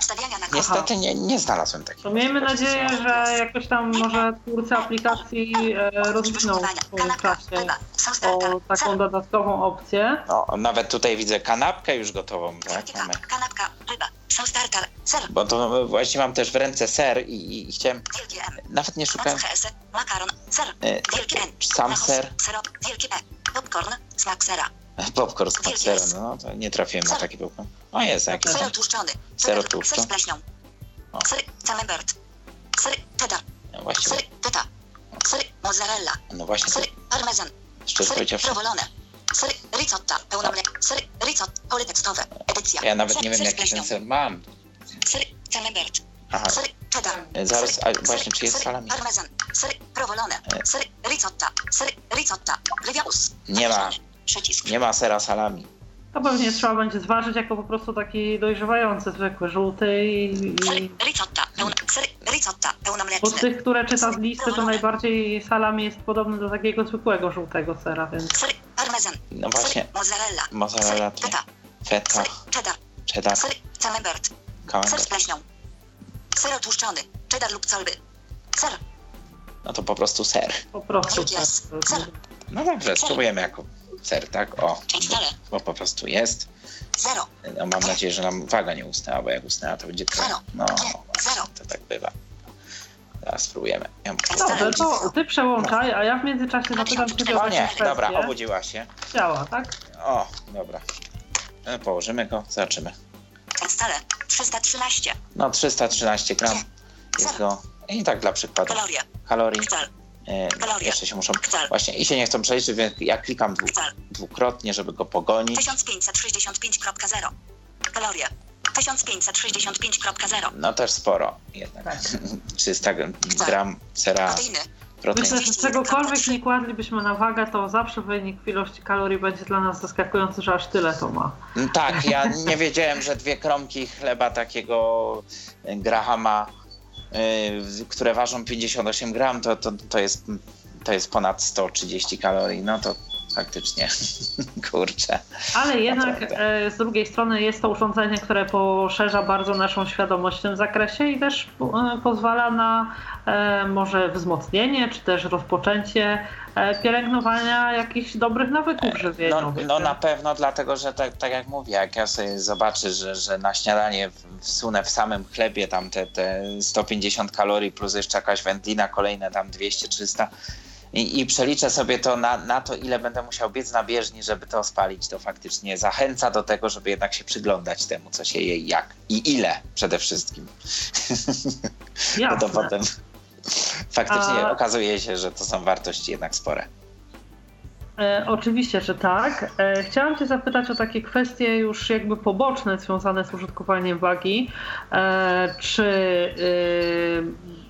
Niestety nie, nie znalazłem takiej To miejmy nadzieję, że jakoś tam może twórcy aplikacji e, rozwiną w swoim czasie o taką dodatkową opcję. No, nawet tutaj widzę kanapkę już gotową, tak? Mamy. Kanapka, ryba, sos tartar, ser, Bo to właśnie mam też w ręce ser i, i chciałem, wielkie M, nawet nie szukałem, mac makaron, ser, e, N, sam ser, popcorn, smak sera, popcorn z jest. no to nie trafiłem na taki popcorn. O jest jakiś. ser tłuszczony, Ser ser z pleśnią, ser camembert, ser cheddar, No właśnie, ser feta, ser mozzarella, no właśnie, ser parmezan, ser provolone, ser ricotta, pełnomleczny, ser ricotta, polytekstowe, edycja, ja nawet nie wiem jaki ten ser mam. ser camembert, Aha, Ser cheddar. E, zaraz, a właśnie, czy jest salami? Parmezan. Ser provolone. E. Ser ricotta. Ser ricotta. Lewiaus. Nie ma. Przycisk. nie ma sera salami. To pewnie trzeba będzie zważyć jako po prostu taki dojrzewający, zwykły, żółty i, bo z tych, które czyta z listy, to najbardziej salami jest podobny do takiego zwykłego żółtego sera, więc. No właśnie, mozzarella. feta. cheddar. camembert. Ser z pleśnią. Ser otłuszczony. Cheddar lub colby. Ser. No to po prostu ser. po prostu. Ser. No dobrze, spróbujemy jako ser, tak? O, bo po prostu jest. Zero. No, mam nadzieję, że nam waga nie usnęła, bo jak usnęła, to będzie trochę. Zero. No, zero. to tak bywa. Teraz spróbujemy. Ja Dobrze, to ty przełączaj, a ja w międzyczasie zapytam ciebie o O nie, dobra, obudziła się. Działa, tak? O, dobra. E, Położymy go, zobaczymy. Dalej. 313. No, 313 gram jest go. I tak dla przykładu. Kalorie. Kalorii. Kcal. Kalorie. jeszcze się muszą. Właśnie i się nie chcą przejrzeć, więc ja klikam dwu, dwukrotnie, żeby go pogonić. 1565.0. Kalorie. 1565.0. No też sporo jednak. Tak. 300 gram sera Proteiny. protein. Myślę, że czegokolwiek nie kładlibyśmy na wagę, to zawsze wynik w ilości kalorii będzie dla nas zaskakujący, że aż tyle to ma. Mm, Tak, ja nie wiedziałem, że dwie kromki chleba takiego e, Grahama, które ważą 58 gram, to, to, to, jest, to jest ponad 130 kalorii. No to faktycznie. Kurczę. Ale jednak e, z drugiej strony jest to urządzenie, które poszerza bardzo naszą świadomość w tym zakresie i też e, pozwala na e, może wzmocnienie, czy też rozpoczęcie pielęgnowania jakichś dobrych nawyków żywieniowych. No, no na pewno, dlatego że tak, tak jak mówię, jak ja sobie zobaczę, że, że na śniadanie wsunę w samym chlebie tam te, te 150 kalorii plus jeszcze jakaś wędlina, kolejne tam 200-300, i, i przeliczę sobie to na, na to, ile będę musiał biec na bieżni, żeby to spalić, to faktycznie zachęca do tego, żeby jednak się przyglądać temu, co się je i jak. I ile przede wszystkim. Jasne. to potem faktycznie A... okazuje się, że to są wartości jednak spore. E, oczywiście, że tak. E, chciałam Cię zapytać o takie kwestie już jakby poboczne związane z użytkowaniem wagi. E, czy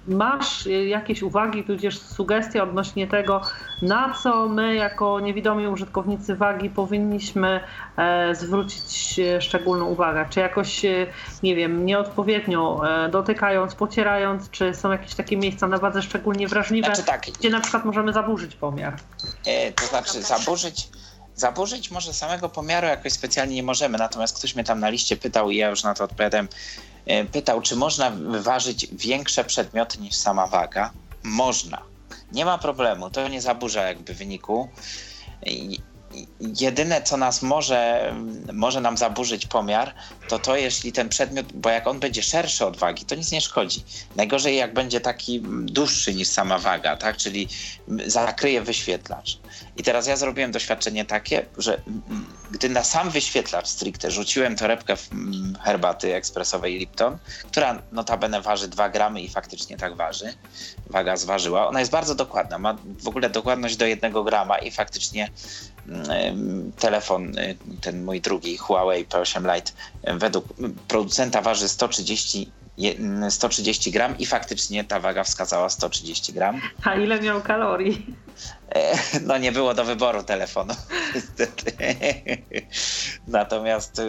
masz jakieś uwagi, tudzież sugestie odnośnie tego, na co my jako niewidomi użytkownicy wagi powinniśmy e, zwrócić szczególną uwagę? Czy jakoś, e, nie wiem, nieodpowiednio e, dotykając, pocierając, czy są jakieś takie miejsca na wadze szczególnie wrażliwe, znaczy tak, gdzie na przykład możemy zaburzyć pomiar? to znaczy zaburzyć... Zaburzyć może samego pomiaru jakoś specjalnie nie możemy, natomiast ktoś mnie tam na liście pytał i ja już na to odpowiadałem, E, pytał, czy można ważyć większe przedmioty niż sama waga. Można. Nie ma problemu, to nie zaburza jakby wyniku. Jedyne, co nas może, może nam zaburzyć pomiar, to to, jeśli ten przedmiot, bo jak on będzie szerszy od wagi, to nic nie szkodzi. Najgorzej, jak będzie taki dłuższy niż sama waga, tak? czyli zakryje wyświetlacz. I teraz ja zrobiłem doświadczenie takie, że gdy na sam wyświetlacz stricte rzuciłem torebkę herbaty ekspresowej Lipton, która notabene waży 2 gramy i faktycznie tak waży, waga zważyła, ona jest bardzo dokładna, ma w ogóle dokładność do 1 grama i faktycznie telefon, y, ten mój drugi Huawei P8 Lite, według producenta waży 130 130 gram i faktycznie ta waga wskazała 130 gram. A ile miał kalorii? E, no nie było do wyboru telefonu. natomiast,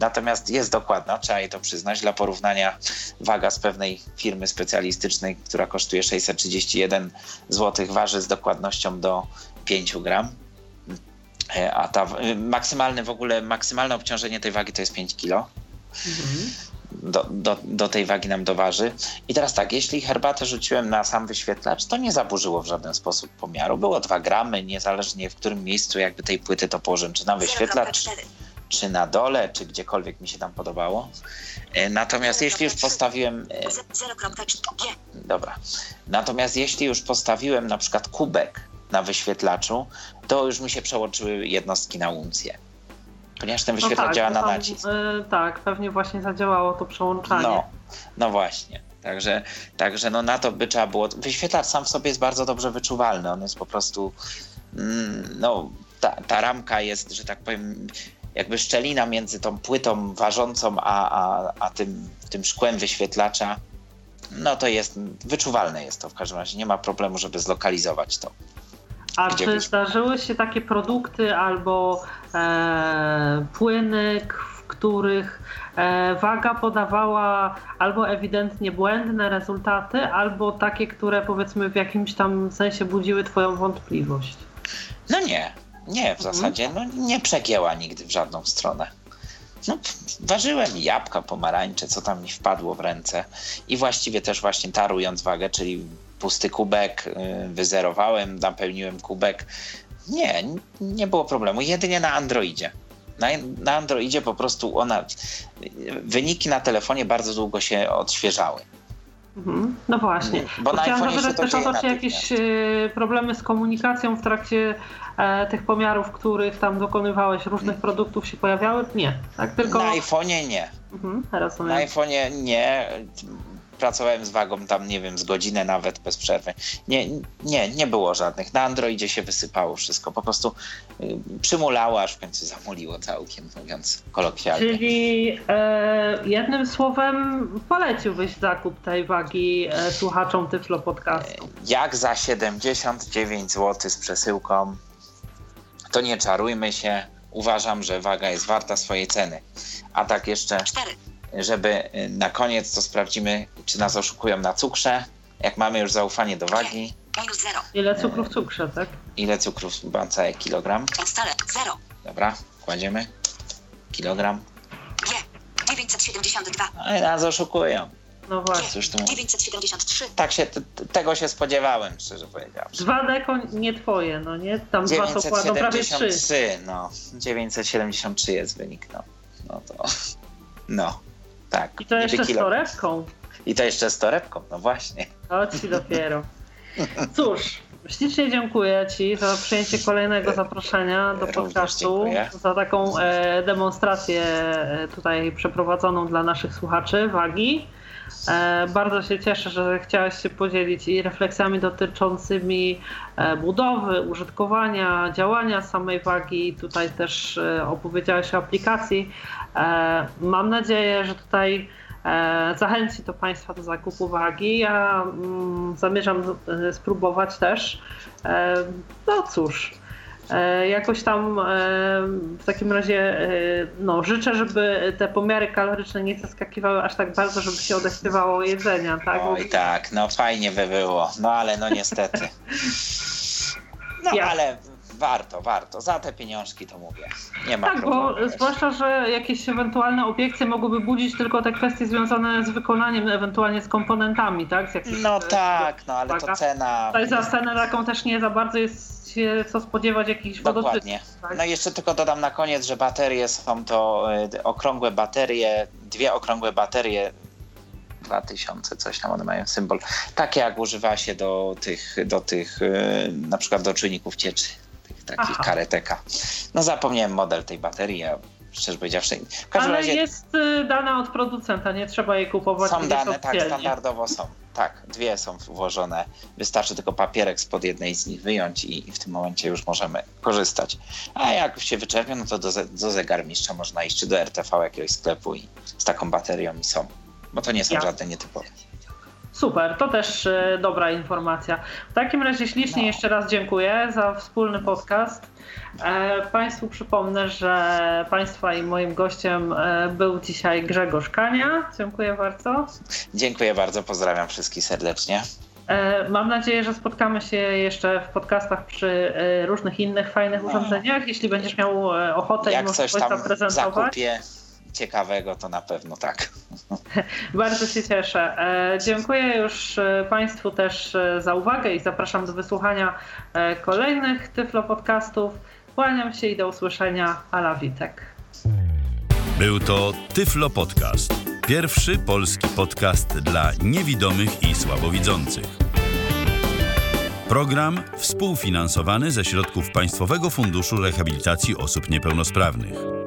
natomiast jest dokładna, trzeba jej to przyznać. Dla porównania waga z pewnej firmy specjalistycznej, która kosztuje 631 zł, waży z dokładnością do 5 gram. E, a ta maksymalne w ogóle, maksymalne obciążenie tej wagi to jest 5 kg. Mhm do, do, do tej wagi nam doważy. I teraz tak, jeśli herbatę rzuciłem na sam wyświetlacz, to nie zaburzyło w żaden sposób pomiaru. Było 2 gramy, niezależnie w którym miejscu jakby tej płyty to położyłem, czy na wyświetlacz, czy na dole, czy gdziekolwiek mi się tam podobało. E, natomiast jeśli już postawiłem... E, dobra. Natomiast jeśli już postawiłem na przykład kubek na wyświetlaczu, to już mi się przełączyły jednostki na uncję ponieważ ten wyświetlacz no tak, działa na nacisk. Yy, tak, pewnie właśnie zadziałało to przełączanie. No, no właśnie. Także, także no na to by trzeba było. Wyświetlacz sam w sobie jest bardzo dobrze wyczuwalny. On jest po prostu. Mm, no, ta, ta ramka jest, że tak powiem, jakby szczelina między tą płytą ważącą a, a, a tym, tym szkłem wyświetlacza. No to jest wyczuwalne jest to w każdym razie. Nie ma problemu, żeby zlokalizować to. A czy zdarzyły się takie produkty albo e, płyny, w których e, waga podawała albo ewidentnie błędne rezultaty, albo takie, które powiedzmy w jakimś tam sensie budziły Twoją wątpliwość? No nie, nie w mhm. zasadzie. No, nie przegięła nigdy w żadną stronę. No, ważyłem jabłka, pomarańcze, co tam mi wpadło w ręce i właściwie też właśnie tarując wagę, czyli pusty kubek, y, wyzerowałem, napełniłem kubek. Nie, nie było problemu. Jedynie na Androidzie. Na, na Androidzie po prostu ona. Wyniki na telefonie bardzo długo się odświeżały. Mhm. No właśnie. Bo, Bo chciałam zapytać też o to, czy jakieś y, problemy z komunikacją w trakcie e, tych pomiarów, których tam dokonywałeś różnych produktów się pojawiały? Nie. Tak? Tylko... Na iPhone'ie nie. Mhm, na iPhone'ie nie pracowałem z wagą tam, nie wiem, z godzinę nawet bez przerwy. Nie, nie, nie było żadnych. Na Androidzie się wysypało wszystko. Po prostu y, przymulało, aż w końcu zamuliło całkiem, mówiąc kolokwialnie. Czyli e, jednym słowem poleciłbyś zakup tej wagi e, słuchaczom Tyflo Podcastu? Jak za 79 zł z przesyłką, to nie czarujmy się. Uważam, że waga jest warta swojej ceny. A tak jeszcze... Cztery żeby y, na koniec to sprawdzimy, czy nas oszukują na cukrze. Jak mamy już zaufanie do wagi, Minus 0. Ile cukru w cukrze, tak? Ile cukrów ma cały kilogram? Stale. 0. Dobra, kładziemy. Kilogram. G. 972. No i nas oszukują. No właśnie. Tu mówię. 973. Tak się, tego się spodziewałem, szczerze powiedziawszy. Dwa deko nie twoje, no nie? Tam dwa to kładą prawie trzy. 973, no. 973 jest wynik, no. No to... No. Tak. I to jeszcze z torebką. I to jeszcze z torebką, no właśnie. O ci dopiero. Cóż, ślicznie dziękuję Ci za przyjęcie kolejnego zaproszenia do podcastu, za taką e, demonstrację e, tutaj przeprowadzoną dla naszych słuchaczy wagi. E, bardzo się cieszę, że chciałaś się podzielić i refleksjami dotyczącymi e, budowy, użytkowania, działania samej wagi. Tutaj też e, opowiedziałaś o aplikacji. Mam nadzieję, że tutaj zachęci to Państwa do zakupu wagi. Ja mm, zamierzam spróbować też. No cóż, jakoś tam e, w takim razie e, no, życzę, żeby te pomiary kaloryczne nie zaskakiwały aż tak bardzo, żeby się odechtywało jedzenia, tak? Bo- Oj tak, no fajnie by było. No ale no niestety. No Ja. ale warto, warto. Za te pieniążki to mówię. Nie ma Tak, bo problemu. wiesz. zwłaszcza, że jakieś ewentualne obiekcje mogłyby budzić tylko te kwestie związane z wykonaniem, ewentualnie z komponentami, tak? Z No e, tak, no ale to cena. Tutaj za cenę taką też nie za bardzo jest się co spodziewać jakichś. Dokładnie. Tak? No i jeszcze tylko dodam na koniec, że baterie są to y, okrągłe baterie, dwie okrągłe baterie 2000, coś tam one mają symbol. Takie jak używa się do tych, do tych y, na przykład do czujników cieczy, tych takich Aha. kareteka. No zapomniałem model tej baterii, ja szczerze powiedziawszy. W każdym Ale razie jest y, dana od producenta, nie trzeba jej kupować. są dane, tak, standardowo są. Tak, dwie są włożone. Wystarczy tylko papierek spod jednej z nich wyjąć i, i w tym momencie już możemy korzystać. A jak się wyczerpią, no to do, do zegarmistrza można iść, czy do RTV jakiegoś sklepu i z taką baterią i są. Bo to nie są Ja. żadne nietypowe. Super, to też e, dobra informacja. W takim razie ślicznie No. jeszcze raz dziękuję za wspólny podcast. E, Państwu przypomnę, że Państwa i moim gościem e, był dzisiaj Grzegorz Kania. Dziękuję bardzo. Dziękuję bardzo, pozdrawiam wszystkich serdecznie. Mam nadzieję, że spotkamy się jeszcze w podcastach przy różnych innych fajnych No. urządzeniach. Jeśli będziesz miał ochotę i Jak coś możliwość tam zaprezentować. zakupię ciekawego, to na pewno tak. Bardzo się cieszę. E, Dziękuję już e, Państwu też e, za uwagę i zapraszam do wysłuchania kolejnych Tyflo Podcastów. Kłaniam się i do usłyszenia. Ala Witek. Był to Tyflo Podcast. Pierwszy polski podcast dla niewidomych i słabowidzących. Program współfinansowany ze środków Państwowego Funduszu Rehabilitacji Osób Niepełnosprawnych.